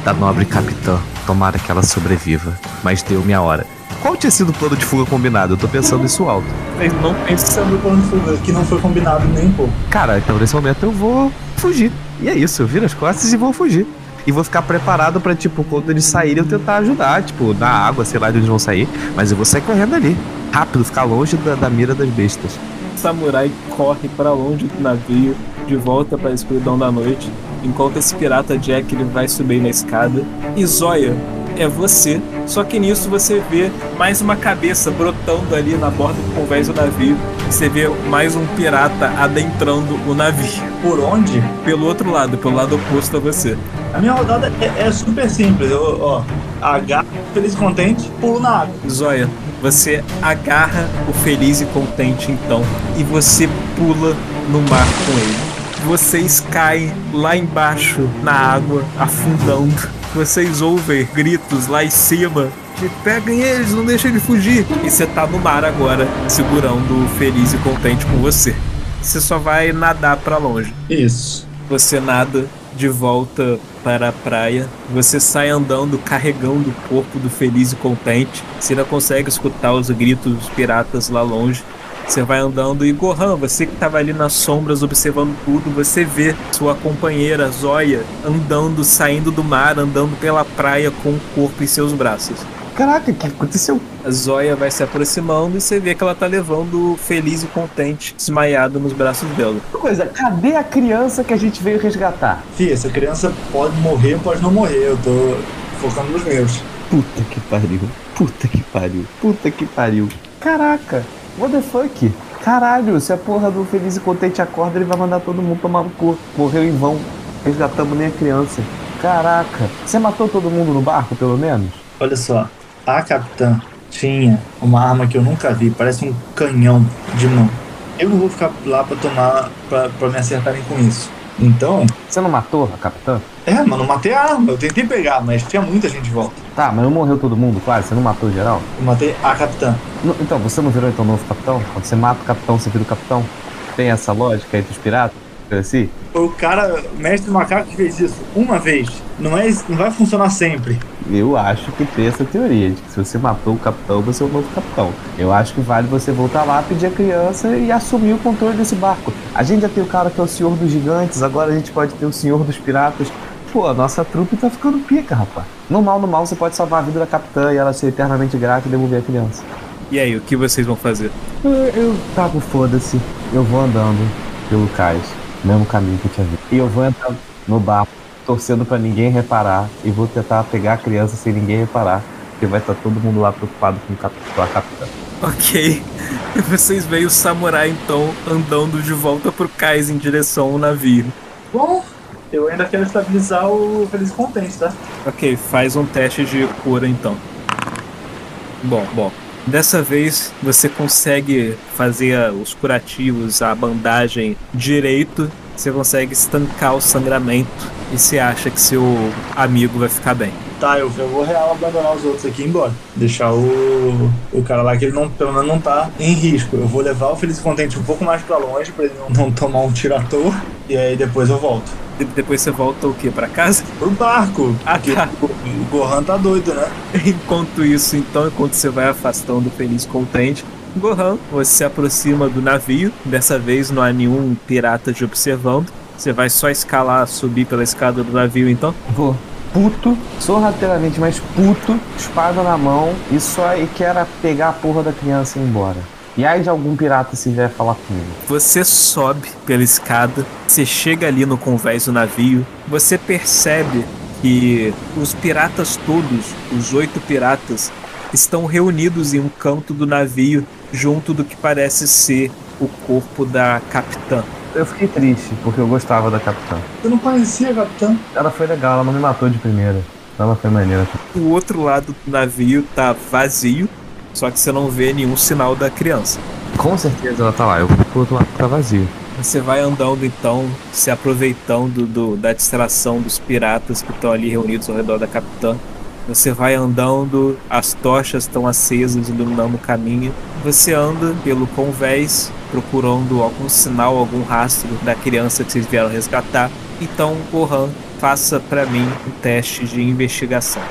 da nobre capitã. Tomara que ela sobreviva. Mas deu minha hora. Qual tinha sido o plano de fuga combinado? Eu tô pensando isso alto. Ele não pensa Sabe o plano de fuga que não foi combinado nem um pouco. Cara, então nesse momento eu vou fugir. E é isso, eu viro as costas e vou fugir. E vou ficar preparado pra, tipo, quando eles saírem, eu tentar ajudar, tipo, na água, sei lá de onde eles vão sair. Mas eu vou sair correndo ali. Rápido, ficar longe da, da mira das bestas. O samurai corre pra longe do navio, de volta pra escuridão da noite, enquanto esse pirata Jack ele vai subir na escada. E Zóia, é você. Só que nisso você vê mais uma cabeça brotando ali na borda do convés do navio. Você vê mais um pirata adentrando o navio. Por onde? Pelo outro lado, pelo lado oposto a você. A minha rodada é, é super simples. Eu, ó, H, feliz e contente, pulo na água. Zóia, você agarra o feliz e contente então e você pula no mar com ele. Vocês caem lá embaixo na água, afundando. Vocês ouvem gritos lá em cima de peguem eles, não deixem ele fugir. E você tá no mar agora, segurando o feliz e contente com você. Você só vai nadar pra longe. Isso. Você nada de volta para a praia. Você sai andando, carregando o corpo do feliz e contente. Você ainda consegue escutar os gritos dos piratas lá longe. Você vai andando e Gohan, você que estava ali nas sombras observando tudo, você vê sua companheira Zóia andando, saindo do mar, andando pela praia com o corpo em seus braços. Caraca, o que aconteceu? A Zóia vai se aproximando e você vê que ela tá levando o feliz e contente, desmaiado nos braços dela. Coisa, cadê a criança que a gente veio resgatar? Fih, essa criança pode morrer, pode não morrer. Eu tô focando nos meus. Puta que pariu. Puta que pariu. Puta que pariu. Caraca. What the fuck? Caralho, se a porra do Feliz e Contente acorda, ele vai mandar todo mundo tomar no cu. Morreu em vão. Resgatamos nem a criança. Caraca. Você matou todo mundo no barco, pelo menos? Olha só, a capitã tinha uma arma que eu nunca vi, parece um canhão de mão. Eu não vou ficar lá pra tomar, pra, pra me acertarem com isso. Então, Você não matou a capitã? é, mano, eu matei a arma. Eu tentei pegar, mas tinha muita gente de volta. Tá, mas não morreu todo mundo, quase. Você não matou geral? Eu matei a capitã. Não, então, você não virou então novo capitão? Quando você mata o capitão, você vira o capitão? Tem essa lógica entre os piratas? Assim? O cara, o mestre macaco, que fez isso uma vez. Não, é, não vai funcionar sempre. Eu acho que tem essa teoria de que se você matou o capitão, você é o novo capitão. Eu acho que vale você voltar lá, pedir a criança e assumir o controle desse barco. A gente já tem o cara que é o senhor dos gigantes, agora a gente pode ter o senhor dos piratas. Pô, a nossa trupe tá ficando pica, rapaz. No mal, no mal, você pode salvar a vida da capitã e ela ser eternamente grata e devolver a criança. E aí, o que vocês vão fazer? Eu, eu taco foda-se. Eu vou andando pelo cais, mesmo caminho que eu tinha visto. E eu vou entrar no barco, torcendo pra ninguém reparar. E vou tentar pegar a criança sem ninguém reparar. Porque vai estar todo mundo lá preocupado com, o cap com a capitã. Ok. E vocês veem o samurai então andando de volta pro cais em direção ao navio. Bom, eu ainda quero estabilizar o Feliz Contente, tá? Ok, faz um teste de cura então. Bom, bom. Dessa vez você consegue fazer os curativos, a bandagem direito. Você consegue estancar o sangramento e você acha que seu amigo vai ficar bem. Tá, eu, vou real abandonar os outros aqui e ir embora. Deixar o, o cara lá que ele não, pelo menos não tá em risco. Eu vou levar o Feliz Contente um pouco mais pra longe pra ele não, não tomar um tiro à toa. E aí depois eu volto. De- depois você volta o quê? Pra casa? Pro barco. Ah, tá. o, o Gohan tá doido, né? Enquanto isso, então, enquanto você vai afastando o feliz contente, Gohan, você se aproxima do navio. Dessa vez não há nenhum pirata te observando. Você vai só escalar, subir pela escada do navio, então. Vou puto, sorrateiramente, mas puto, espada na mão e só e quero pegar a porra da criança e ir embora. E aí de algum pirata se vier falar comigo. Você sobe pela escada, você chega ali no convés do navio, você percebe que os piratas todos, os oito piratas, estão reunidos em um canto do navio, junto do que parece ser o corpo da capitã. Eu fiquei triste, porque eu gostava da capitã. Você não conhecia a capitã? Ela foi legal, ela não me matou de primeira. Ela foi maneira. O outro lado do navio tá vazio, só que você não vê nenhum sinal da criança. Com certeza ela tá lá, eu vou pro outro lado que tá vazio. Você vai andando então, se aproveitando do- da distração dos piratas que estão ali reunidos ao redor da capitã. Você vai andando, as tochas estão acesas, iluminando o caminho. Você anda pelo convés, procurando algum sinal, algum rastro da criança que vocês vieram resgatar. Então, Gohan, faça pra mim um teste de investigação.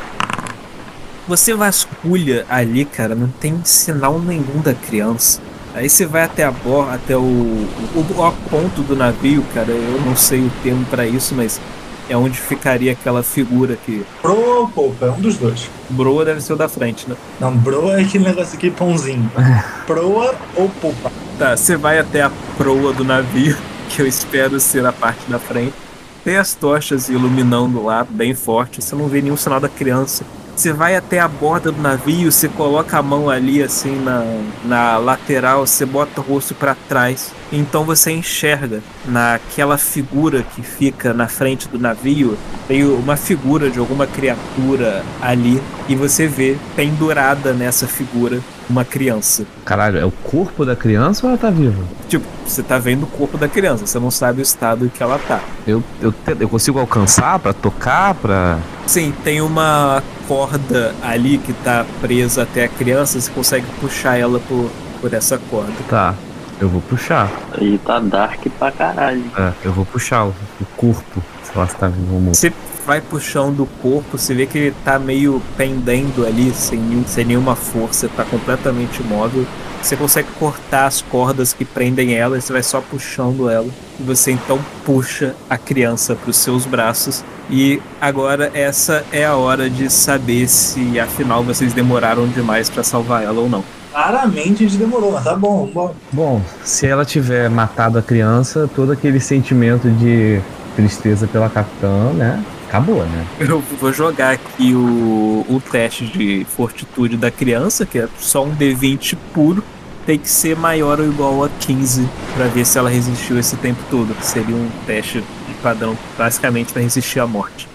Você vasculha ali, cara, não tem sinal nenhum da criança. Aí você vai até a borda, até o, o, o ponto do navio, cara. Eu não sei o termo pra isso, mas é onde ficaria aquela figura que. Proa ou Poupa? É um dos dois. Broa deve ser o da frente, né? Não, broa é aquele negócio aqui, pãozinho. Proa ou Poupa? Tá, você vai até a proa do navio, que eu espero ser a parte da frente. Tem as tochas iluminando lá, bem forte. Você não vê nenhum sinal da criança. Você vai até a borda do navio, você coloca a mão ali assim na, na lateral, você bota o rosto para trás. Então você enxerga naquela figura que fica na frente do navio, tem uma figura de alguma criatura ali e você vê pendurada nessa figura uma criança. Caralho, é o corpo da criança ou ela tá viva? Tipo, você tá vendo o corpo da criança, você não sabe o estado em que ela tá. Eu, eu, eu consigo alcançar pra tocar, pra. Sim, tem uma corda ali que tá presa até a criança, você consegue puxar ela por, por essa corda. Tá, eu vou puxar. Aí tá dark pra caralho. É, eu vou puxar o, o corpo. Sei lá se tá vivo ou morto. Você vai puxando o corpo, você vê que ele tá meio pendendo ali, sem, sem nenhuma força, tá completamente imóvel. Você consegue cortar as cordas que prendem ela, e você vai só puxando ela. E você então puxa a criança para os seus braços. E agora essa é a hora de saber se afinal vocês demoraram demais para salvar ela ou não. Claramente a gente demorou, mas tá bom, vambora. Bom, se ela tiver matado a criança, todo aquele sentimento de tristeza pela capitã, né? Acabou, né? Eu vou jogar aqui o, o teste de fortitude da criança, que é só um D20 puro. Tem que ser maior ou igual a 15 para ver se ela resistiu esse tempo todo. que Seria um teste de padrão, basicamente para resistir à morte.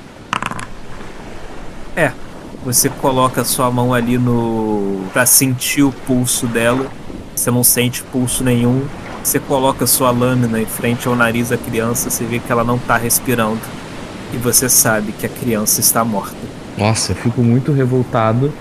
É, você coloca a sua mão ali no. para sentir o pulso dela. Você não sente pulso nenhum. Você coloca a sua lâmina em frente ao nariz da criança, você vê que ela não tá respirando e você sabe que a criança está morta. Nossa, eu fico muito revoltado,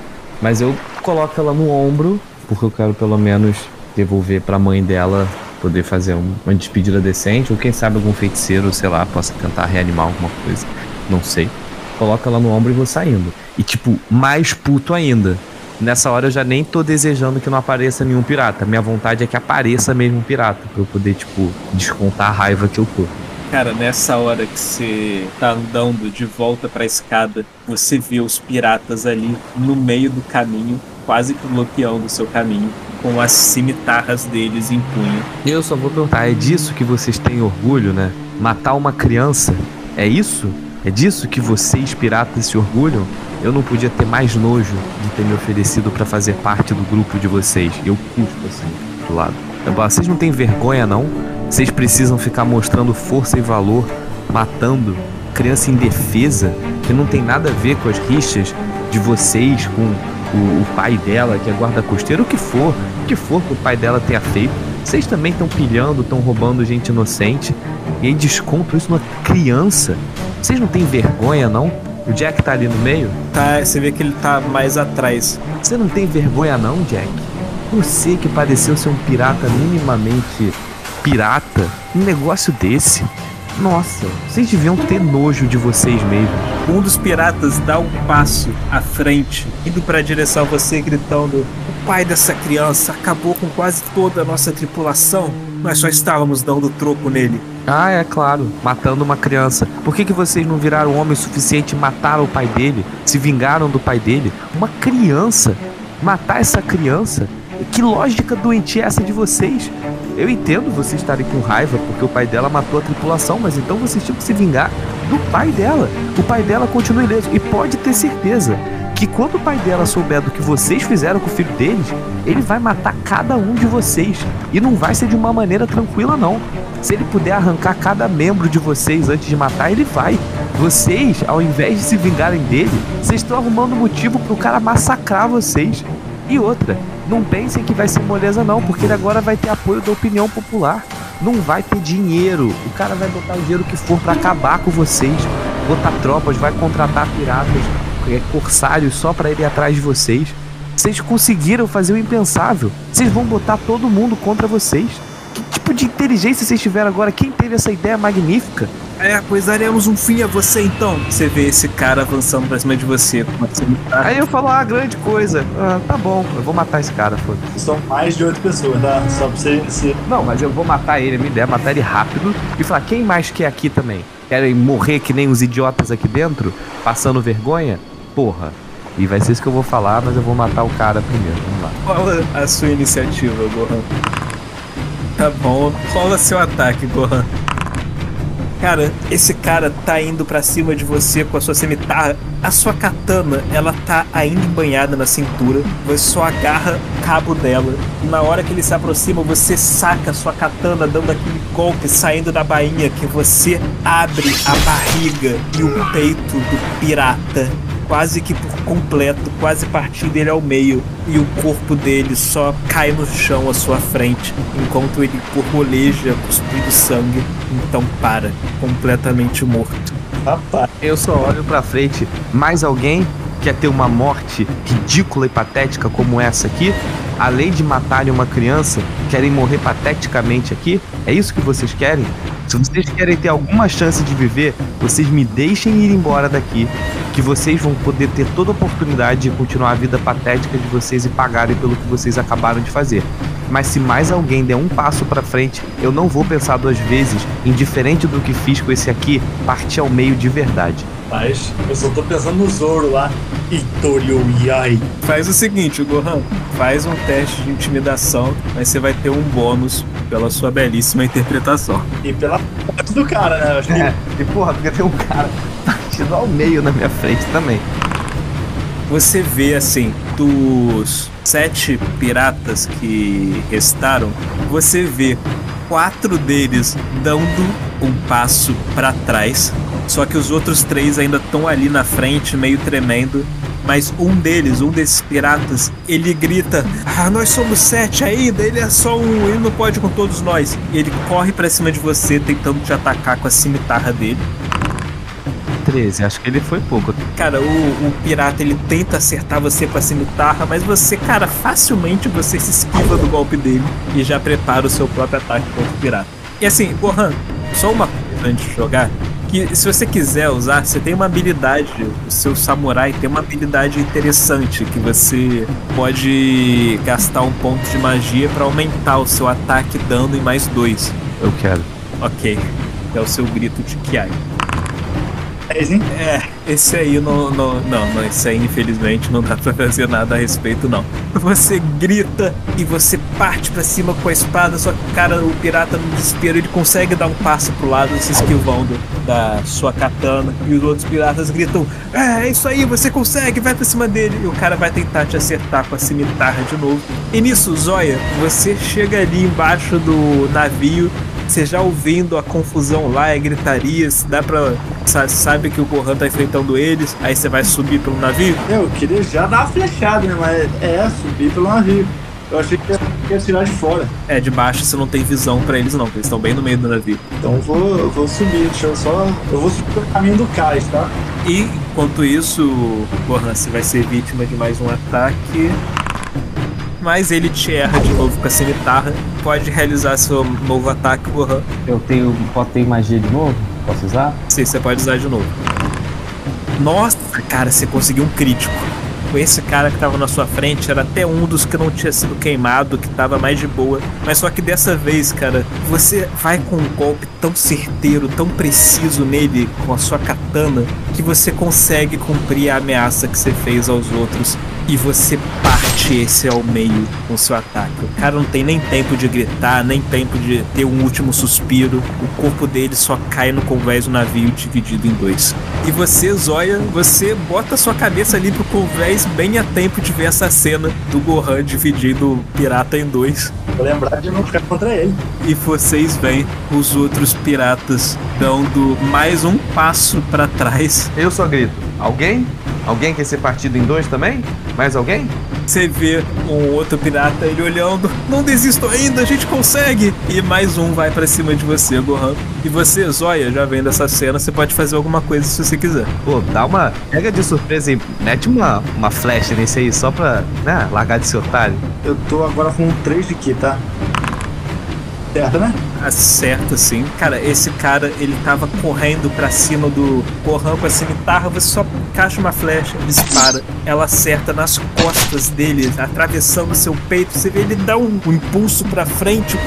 mas eu coloco ela no ombro, porque eu quero pelo menos devolver pra mãe dela poder fazer um- uma despedida decente, ou quem sabe algum feiticeiro, sei lá, possa tentar reanimar alguma coisa. Não sei. Coloco ela no ombro e vou saindo. E tipo, mais puto ainda. Nessa hora eu já nem tô desejando que não apareça nenhum pirata. Minha vontade é que apareça mesmo um pirata, pra eu poder, tipo, descontar a raiva que eu tô. Cara, nessa hora que você tá andando de volta pra escada, você vê os piratas ali no meio do caminho, quase que bloqueando o seu caminho, com as cimitarras deles em punho. Eu só vou perguntar, é disso que vocês têm orgulho, né? Matar uma criança? É isso? É disso que vocês, piratas, se orgulham? Eu não podia ter mais nojo de ter me oferecido pra fazer parte do grupo de vocês. Eu cuspo assim, do lado. Vocês não têm vergonha, não? Vocês precisam ficar mostrando força e valor, matando criança indefesa, que não tem nada a ver com as rixas de vocês com o, o pai dela, que é guarda costeiro, o que for, o que for que o pai dela tenha feito. Vocês também estão pilhando, estão roubando gente inocente e aí descontam isso numa criança. Vocês não têm vergonha, não? O Jack tá ali no meio? Tá, você vê que ele tá mais atrás. Você não tem vergonha, não, Jack? Você que pareceu ser um pirata minimamente pirata, um negócio desse. Nossa, vocês deviam ter nojo de vocês mesmos. Um dos piratas dá um passo à frente, indo para a direção a você, gritando: pai dessa criança acabou com quase toda a nossa tripulação. Nós só estávamos dando troco nele. Ah, é claro, matando uma criança. Por que, que vocês não viraram homem suficiente e mataram o pai dele? Se vingaram do pai dele? Uma criança? Matar essa criança? Que lógica doentia é essa de vocês? Eu entendo vocês estarem com raiva porque o pai dela matou a tripulação, mas então vocês tinham que se vingar do pai dela. O pai dela continua ileso e pode ter certeza que quando o pai dela souber do que vocês fizeram com o filho deles, ele vai matar cada um de vocês e não vai ser de uma maneira tranquila não. Se ele puder arrancar cada membro de vocês antes de matar, ele vai. Vocês, ao invés de se vingarem dele, vocês estão arrumando motivo pro cara massacrar vocês. E outra, não pensem que vai ser moleza não, porque ele agora vai ter apoio da opinião popular. Não vai ter dinheiro. O cara vai botar o dinheiro que for para acabar com vocês. Botar tropas, vai contratar piratas, é, corsários só para ir atrás de vocês. Vocês conseguiram fazer o impensável. Vocês vão botar todo mundo contra vocês. Que tipo de inteligência vocês tiveram agora? Quem teve essa ideia magnífica? É, pois daremos um fim a você então. Você vê esse cara avançando pra cima de você. com uma cimitarra. Aí eu falo, ah, grande coisa. Ah, tá bom, eu vou matar esse cara, foda-se. São mais de oito pessoas, tá? Só pra você. você... Não, mas eu vou matar ele, a minha ideia é matar ele rápido e falar, quem mais quer aqui também? Querem morrer que nem os idiotas aqui dentro, passando vergonha? Porra. E vai ser isso que eu vou falar, mas eu vou matar o cara primeiro. Vamos lá. Rola a sua iniciativa, Gohan. Tá bom, rola seu ataque, Gohan. Cara, esse cara tá indo pra cima de você com a sua cimitarra. A sua katana, ela tá ainda embanhada na cintura. Você só agarra o cabo dela. Na hora que ele se aproxima, você saca a sua katana dando aquele golpe saindo da bainha que você abre a barriga e o peito do pirata quase que por completo, quase partindo ele ao meio, e o corpo dele só cai no chão à sua frente, enquanto ele borboleja, cuspindo sangue, então para, completamente morto. Rapaz, Eu só olho pra frente. Mais alguém quer ter uma morte ridícula e patética como essa aqui? Além de matarem uma criança, querem morrer pateticamente aqui? É isso que vocês querem? Se vocês querem ter alguma chance de viver, vocês me deixem ir embora daqui, que vocês vão poder ter toda a oportunidade de continuar a vida patética de vocês e pagarem pelo que vocês acabaram de fazer. Mas se mais alguém der um passo pra frente, eu não vou pensar duas vezes, indiferente do que fiz com esse aqui, partir ao meio de verdade. Mas eu só tô pensando no Zoro lá. Itorio Yai. Faz o seguinte, Gohan, faz um teste de intimidação, mas você vai ter um bônus pela sua belíssima interpretação. E pela foto do cara, né? Eu Acho que É, e porra, porque tem um cara partido ao meio na minha frente também. Você vê assim, dos sete piratas que restaram, você vê quatro deles dando um passo pra trás, só que os outros três ainda estão ali na frente, meio tremendo. Mas um deles, um desses piratas, ele grita: Ah, nós somos sete ainda, ele é só um, ele não pode com todos nós. E ele corre pra cima de você, tentando te atacar com a cimitarra dele. 13, acho que ele foi pouco. Cara, o, o pirata ele tenta acertar você com a cimitarra, mas você, cara, facilmente você se esquiva do golpe dele e já prepara o seu próprio ataque contra o pirata. E assim, Gohan, só uma coisa antes de jogar. Que se você quiser usar, você tem uma habilidade, o seu samurai tem uma habilidade interessante que você pode gastar um ponto de magia para aumentar o seu ataque dano em mais dois. Eu quero. Ok, é o seu grito de Kiai. 10, hein? É, esse aí não, não, não, não, esse aí infelizmente não dá pra fazer nada a respeito, não. Você grita e você parte pra cima com a espada, só que cara, o pirata no desespero, ele consegue dar um passo pro lado, se esquivando da sua katana, e os outros piratas gritam: É, é isso aí, você consegue, vai pra cima dele. E o cara vai tentar te acertar com a cimitarra de novo. E nisso, Zóia, você chega ali embaixo do navio você já ouvindo a confusão lá, a gritaria, se dá pra. sa- Sabe que o Gohan tá enfrentando eles, aí você vai subir pelo navio. Eu queria já dar uma flechada, né? Mas é, subir pelo navio. Eu achei que ia, que ia tirar de fora. É, de baixo você não tem visão pra eles, não, porque eles estão bem no meio do navio. Então eu vou, eu vou subir, deixa eu só. Eu vou subir pelo caminho do cais, tá? E enquanto isso, Gohan, você vai ser vítima de mais um ataque. Mas ele te erra de novo com a cimitarra. Pode realizar seu novo ataque, Gohan. Eu tenho. Posso ter magia de novo? Posso usar? Sim, você pode usar de novo. Nossa, cara, você conseguiu um crítico. esse cara que tava na sua frente era até um dos que não tinha sido queimado, que tava mais de boa. Mas só que dessa vez, cara, você vai com um golpe tão certeiro, tão preciso nele com a sua katana, que você consegue cumprir a ameaça que você fez aos outros e você parte esse ao meio com seu ataque. O cara não tem nem tempo de gritar, nem tempo de ter um último suspiro. O corpo dele só cai no convés do navio dividido em dois. E você, Zóia, você bota sua cabeça ali pro convés bem a tempo de ver essa cena do Gohan dividindo o pirata em dois. Vou lembrar de não ficar contra ele. E vocês veem os outros piratas dando mais um passo para trás. Eu só grito. Alguém? Alguém quer ser partido em dois também? Mais alguém? Você vê um outro pirata ele olhando, não desisto ainda, a gente consegue! E mais um vai para cima de você, Gohan. E você, Zóia, já vendo essa cena, você pode fazer alguma coisa se você quiser. Pô, dá uma. Pega de surpresa e mete uma, uma flecha nesse aí só pra, né, largar de seu otário. Eu tô agora com 3 de ki, tá? Certo, né? Acerta, sim. Cara, esse cara, ele tava correndo pra cima do Gohan com a cimitarra, você só encaixa uma flecha, dispara. Ela acerta nas costas dele, atravessando seu peito. Você vê ele dá um, um impulso pra frente,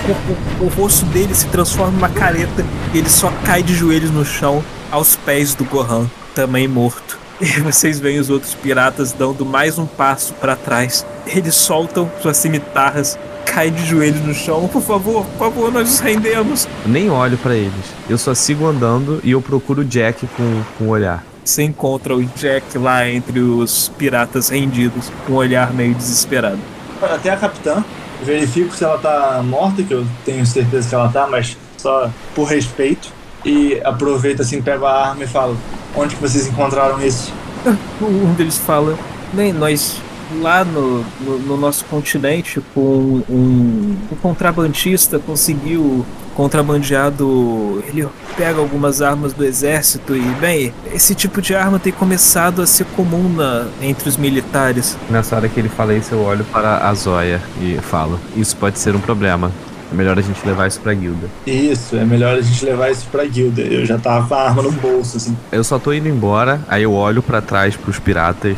o, o rosto dele se transforma numa careta e ele só cai de joelhos no chão, aos pés do Gohan, também morto. E vocês veem os outros piratas dando mais um passo para trás. Eles soltam suas cimitarras, caem de joelhos no chão. Por favor, por favor, nós nos rendemos. Eu nem olho pra eles. Eu só sigo andando e eu procuro o Jack com, com o olhar. Você encontra o Jack lá entre os piratas rendidos, com um olhar meio desesperado. Até a capitã. Verifico se ela tá morta, que eu tenho certeza que ela tá, mas só por respeito. E aproveito assim, pego a arma e falo: Onde que vocês encontraram isso? Um deles fala: Nem nós lá no, no, no nosso continente com um, um contrabandista conseguiu contrabandeado ele pega algumas armas do exército e bem esse tipo de arma tem começado a ser comum na, entre os militares Nessa hora que ele fala isso, eu olho para a Zóia e falo: Isso pode ser um problema. É melhor a gente levar isso pra guilda. Isso, é melhor a gente levar isso pra guilda. Eu já tava com a arma no bolso, assim. Eu só tô indo embora, aí eu olho pra trás pros piratas.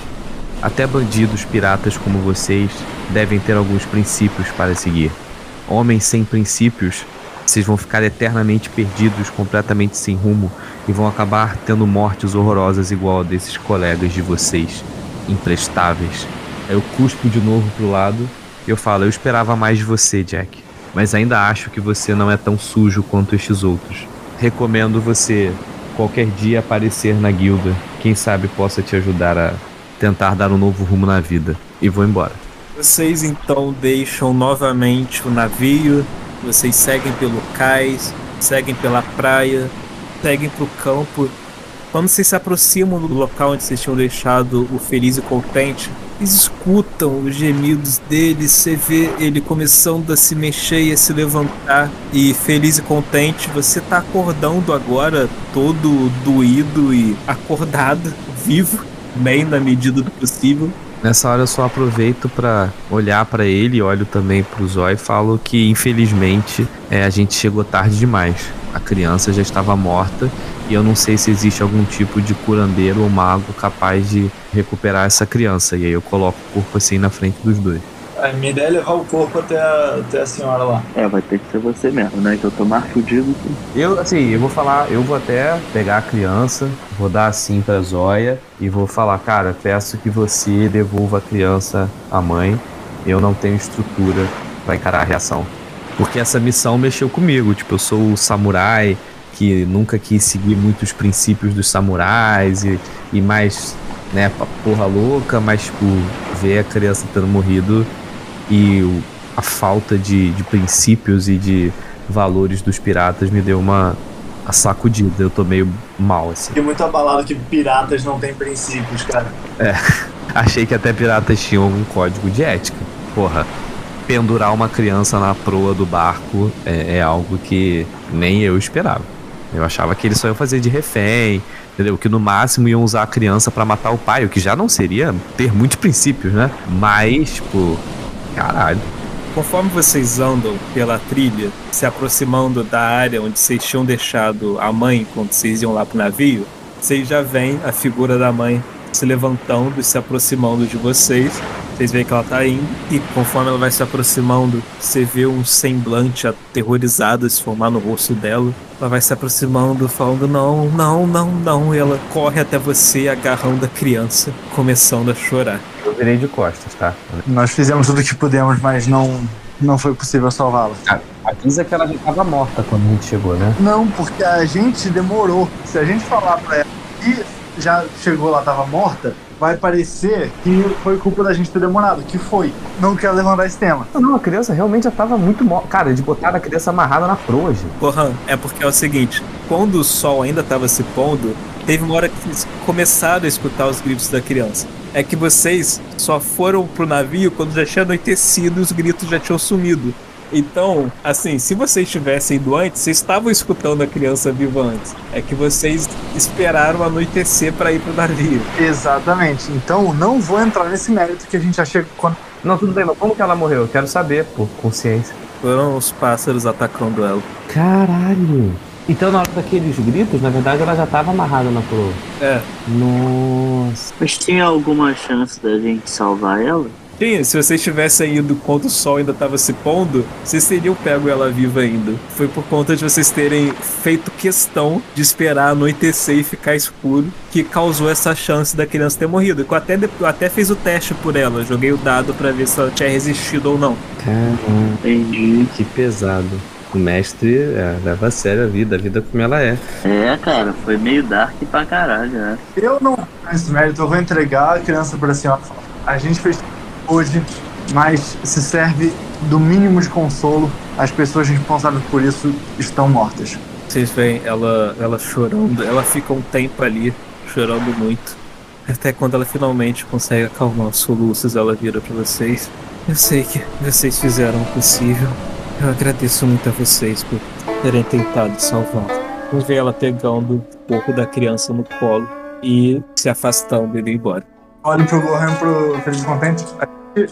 Até bandidos piratas como vocês devem ter alguns princípios para seguir. Homens sem princípios, vocês vão ficar eternamente perdidos, completamente sem rumo e vão acabar tendo mortes horrorosas igual a desses colegas de vocês, imprestáveis. Eu cuspo de novo pro lado e eu falo: Eu esperava mais de você, Jack, mas ainda acho que você não é tão sujo quanto estes outros. Recomendo você qualquer dia aparecer na guilda. Quem sabe possa te ajudar a tentar dar um novo rumo na vida. E vou embora. Vocês então deixam novamente o navio, vocês seguem pelo cais, seguem pela praia, seguem pro campo. Quando vocês se aproximam do local onde vocês tinham deixado o feliz e contente, eles escutam os gemidos dele, você vê ele começando a se mexer e a se levantar. E feliz e contente, você tá acordando agora, todo doído e acordado, vivo, bem na medida do possível. Nessa hora eu só aproveito pra olhar pra ele, olho também pro Zói e falo que infelizmente é, a gente chegou tarde demais. A criança já estava morta e eu não sei se existe algum tipo de curandeiro ou mago capaz de recuperar essa criança. E aí eu coloco o corpo assim na frente dos dois. A minha ideia é levar o corpo até a, até a senhora lá. É, vai ter que ser você mesmo, né? Que eu tô mais fudido que. Eu, assim, eu vou falar, eu vou até pegar a criança, vou dar assim pra Zóia e vou falar, cara, peço que você devolva a criança à mãe. Eu não tenho estrutura pra encarar a reação. Porque essa missão mexeu comigo. Tipo, eu sou o samurai que nunca quis seguir muitos princípios dos samurais e, e mais, né, pra porra louca, mas, tipo, ver a criança tendo morrido e o- a falta de, de princípios e de valores dos piratas me deu uma a sacudida. Eu tô meio mal, assim. Fiquei muito abalado que piratas não têm princípios, cara. Achei que até piratas tinham algum código de ética. Porra, pendurar uma criança na proa do barco é, é algo que nem eu esperava. Eu achava que eles só iam fazer de refém, entendeu? Que no máximo iam usar a criança pra matar o pai, o que já não seria ter muitos princípios, né? Mas, tipo, caralho. Conforme vocês andam pela trilha, se aproximando da área onde vocês tinham deixado a mãe quando vocês iam lá pro navio, vocês já veem a figura da mãe se levantando e se aproximando de vocês. Vocês veem que ela tá indo, e conforme ela vai se aproximando, você vê um semblante aterrorizado se formar no rosto dela. Ela vai se aproximando, falando: Não, não, não, não. E ela corre até você, agarrando a criança, começando a chorar. Eu virei de costas, tá? Nós fizemos tudo o que pudemos, mas não, não foi possível salvá-la. Avisa que ela já tava morta quando a gente chegou, né? Não, porque a gente demorou. Se a gente falar pra ela que já chegou lá, tava morta, vai parecer que foi culpa da gente ter demorado. Que foi. Não quero levantar esse tema. Não, não, a criança realmente já tava muito morta. Cara, de botar a criança amarrada na proa, gente. Corran, é porque é o seguinte: quando o sol ainda estava se pondo, teve uma hora que eles começaram a escutar os gritos da criança. É que vocês só foram pro navio quando já tinha anoitecido e os gritos já tinham sumido. Então, assim, se vocês tivessem ido antes, vocês estavam escutando a criança viva antes. É que vocês esperaram anoitecer para ir pro navio. Exatamente. Então não vou entrar nesse mérito que a gente já chegou quando. Não, tudo bem, mas como que ela morreu? Eu quero saber, por consciência. Foram os pássaros atacando ela. Caralho! Então, na hora daqueles gritos, na verdade, ela já tava amarrada na proa. É. Nossa. Mas tinha alguma chance da gente salvar ela? Sim, se vocês tivessem ido quando o sol ainda estava se pondo, vocês teriam pego ela viva ainda. Foi por conta de vocês terem feito questão de esperar anoitecer e ficar escuro que causou essa chance da criança ter morrido. Eu até, eu até fiz o teste por ela, joguei o dado pra ver se ela tinha resistido ou não. Caramba, Entendi. que pesado. O mestre é, leva a sério a vida, a vida como ela é. É, cara, foi meio dark pra caralho, né? Eu não esse mérito, eu vou entregar a criança pra senhora. A gente fez hoje, mas se serve do mínimo de consolo. As pessoas responsáveis por isso estão mortas. Vocês veem ela, ela chorando, ela fica um tempo ali, chorando muito. Até quando ela finalmente consegue acalmar os soluços, ela vira pra vocês. Eu sei que vocês fizeram o possível. Eu agradeço muito a vocês por terem tentado salvá-la. Vejo ela pegando o corpo da criança no colo e se afastando e indo embora. Olhe pro Gohan pro Feliz Contente.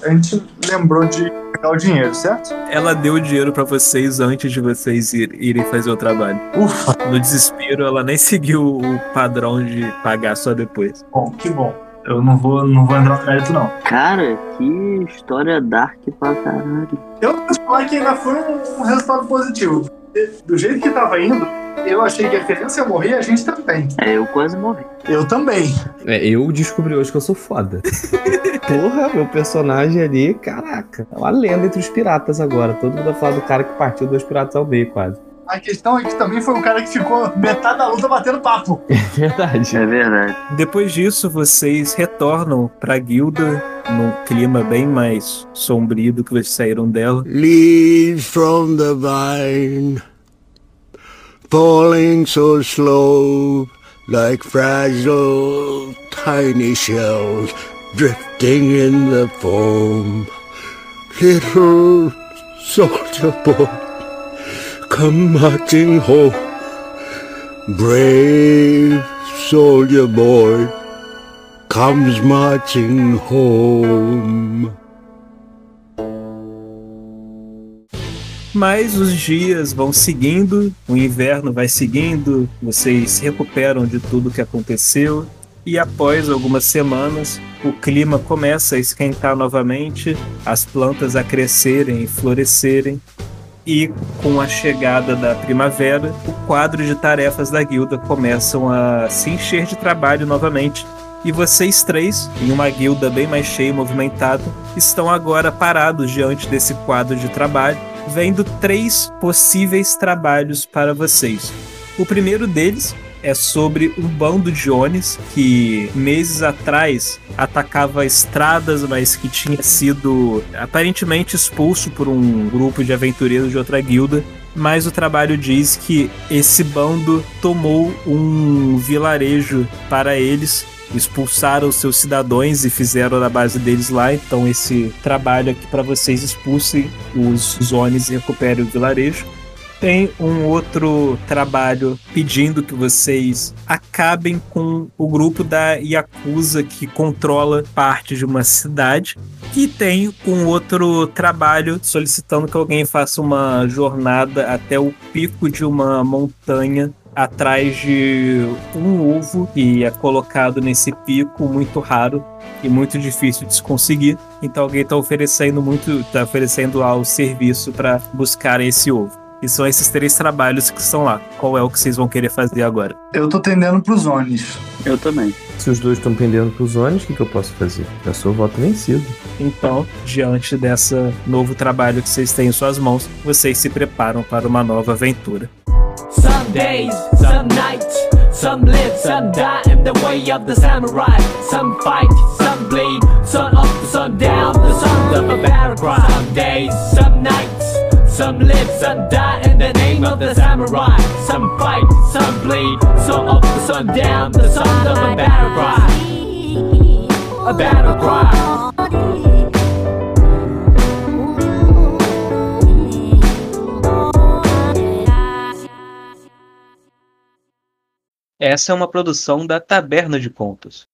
A gente- lembrou de pegar o dinheiro, certo? Ela deu o dinheiro pra vocês antes de vocês ir- irem fazer o trabalho. Ufa, No desespero, ela nem seguiu o padrão de pagar só depois. bom, que bom. Eu não vou, não vou entrar no mérito, não. Cara, que história dark pra caralho. Eu vou falar que ainda foi um, um resultado positivo. Do jeito que tava indo, eu achei que a criança ia morrer e a gente também. É, eu quase morri. Eu também. É, eu descobri hoje que eu sou foda. Porra, meu personagem ali, caraca. É uma lenda entre os piratas agora. Todo mundo vai falar do cara que partiu dois piratas ao meio, quase. A questão é que também foi o cara que ficou metade da luta batendo papo. Verdade. É verdade. Depois disso, vocês retornam pra guilda num clima bem mais sombrio do que vocês saíram dela. Leaves from the vine, falling so slow, like fragile tiny shells drifting in the foam. Little soldier boy, come marching home. Brave soldier boy comes marching home. Mas os dias vão seguindo, o inverno vai seguindo, vocês recuperam de tudo que aconteceu. E após algumas semanas, o clima começa a esquentar novamente, as plantas a crescerem e florescerem. E com a chegada da primavera, o quadro de tarefas da guilda começam a se encher de trabalho novamente. E vocês três, em uma guilda bem mais cheia e movimentada, estão agora parados diante desse quadro de trabalho, vendo três possíveis trabalhos para vocês. O primeiro deles é sobre um bando de Onis que meses atrás atacava estradas, mas que tinha sido aparentemente expulso por um grupo de aventureiros de outra guilda. Mas o trabalho diz que esse bando tomou um vilarejo para eles expulsaram seus cidadãos e fizeram a base deles lá. Então esse trabalho aqui para vocês expulsem os zones e recuperem o vilarejo. Tem um outro trabalho pedindo que vocês acabem com o grupo da Yakuza que controla parte de uma cidade. E tem um outro trabalho solicitando que alguém faça uma jornada até o pico de uma montanha atrás de um ovo que é colocado nesse pico muito raro e muito difícil de se conseguir. Então alguém está oferecendo muito, tá oferecendo ao serviço para buscar esse ovo. E são esses três trabalhos que estão lá. Qual é o que vocês vão querer fazer agora? Eu tô tendendo pros Onis. Eu também. Se os dois estão pendendo pros zones, o que, que eu posso fazer? Eu sou voto vencido. Então, diante dessa novo trabalho que vocês têm em suas mãos, vocês se preparam para uma nova aventura. Some days, some nights, some live, some die in the way of the samurai. Some fight, some bleed, sun up, sun down, the son of a paragraph. Some days, some nights, some live, some die in the name of the samurai. Some fight, some bleed, sun up, sun down, the son of a paragraph. A battle cry. Essa é uma produção da Taberna de Contos.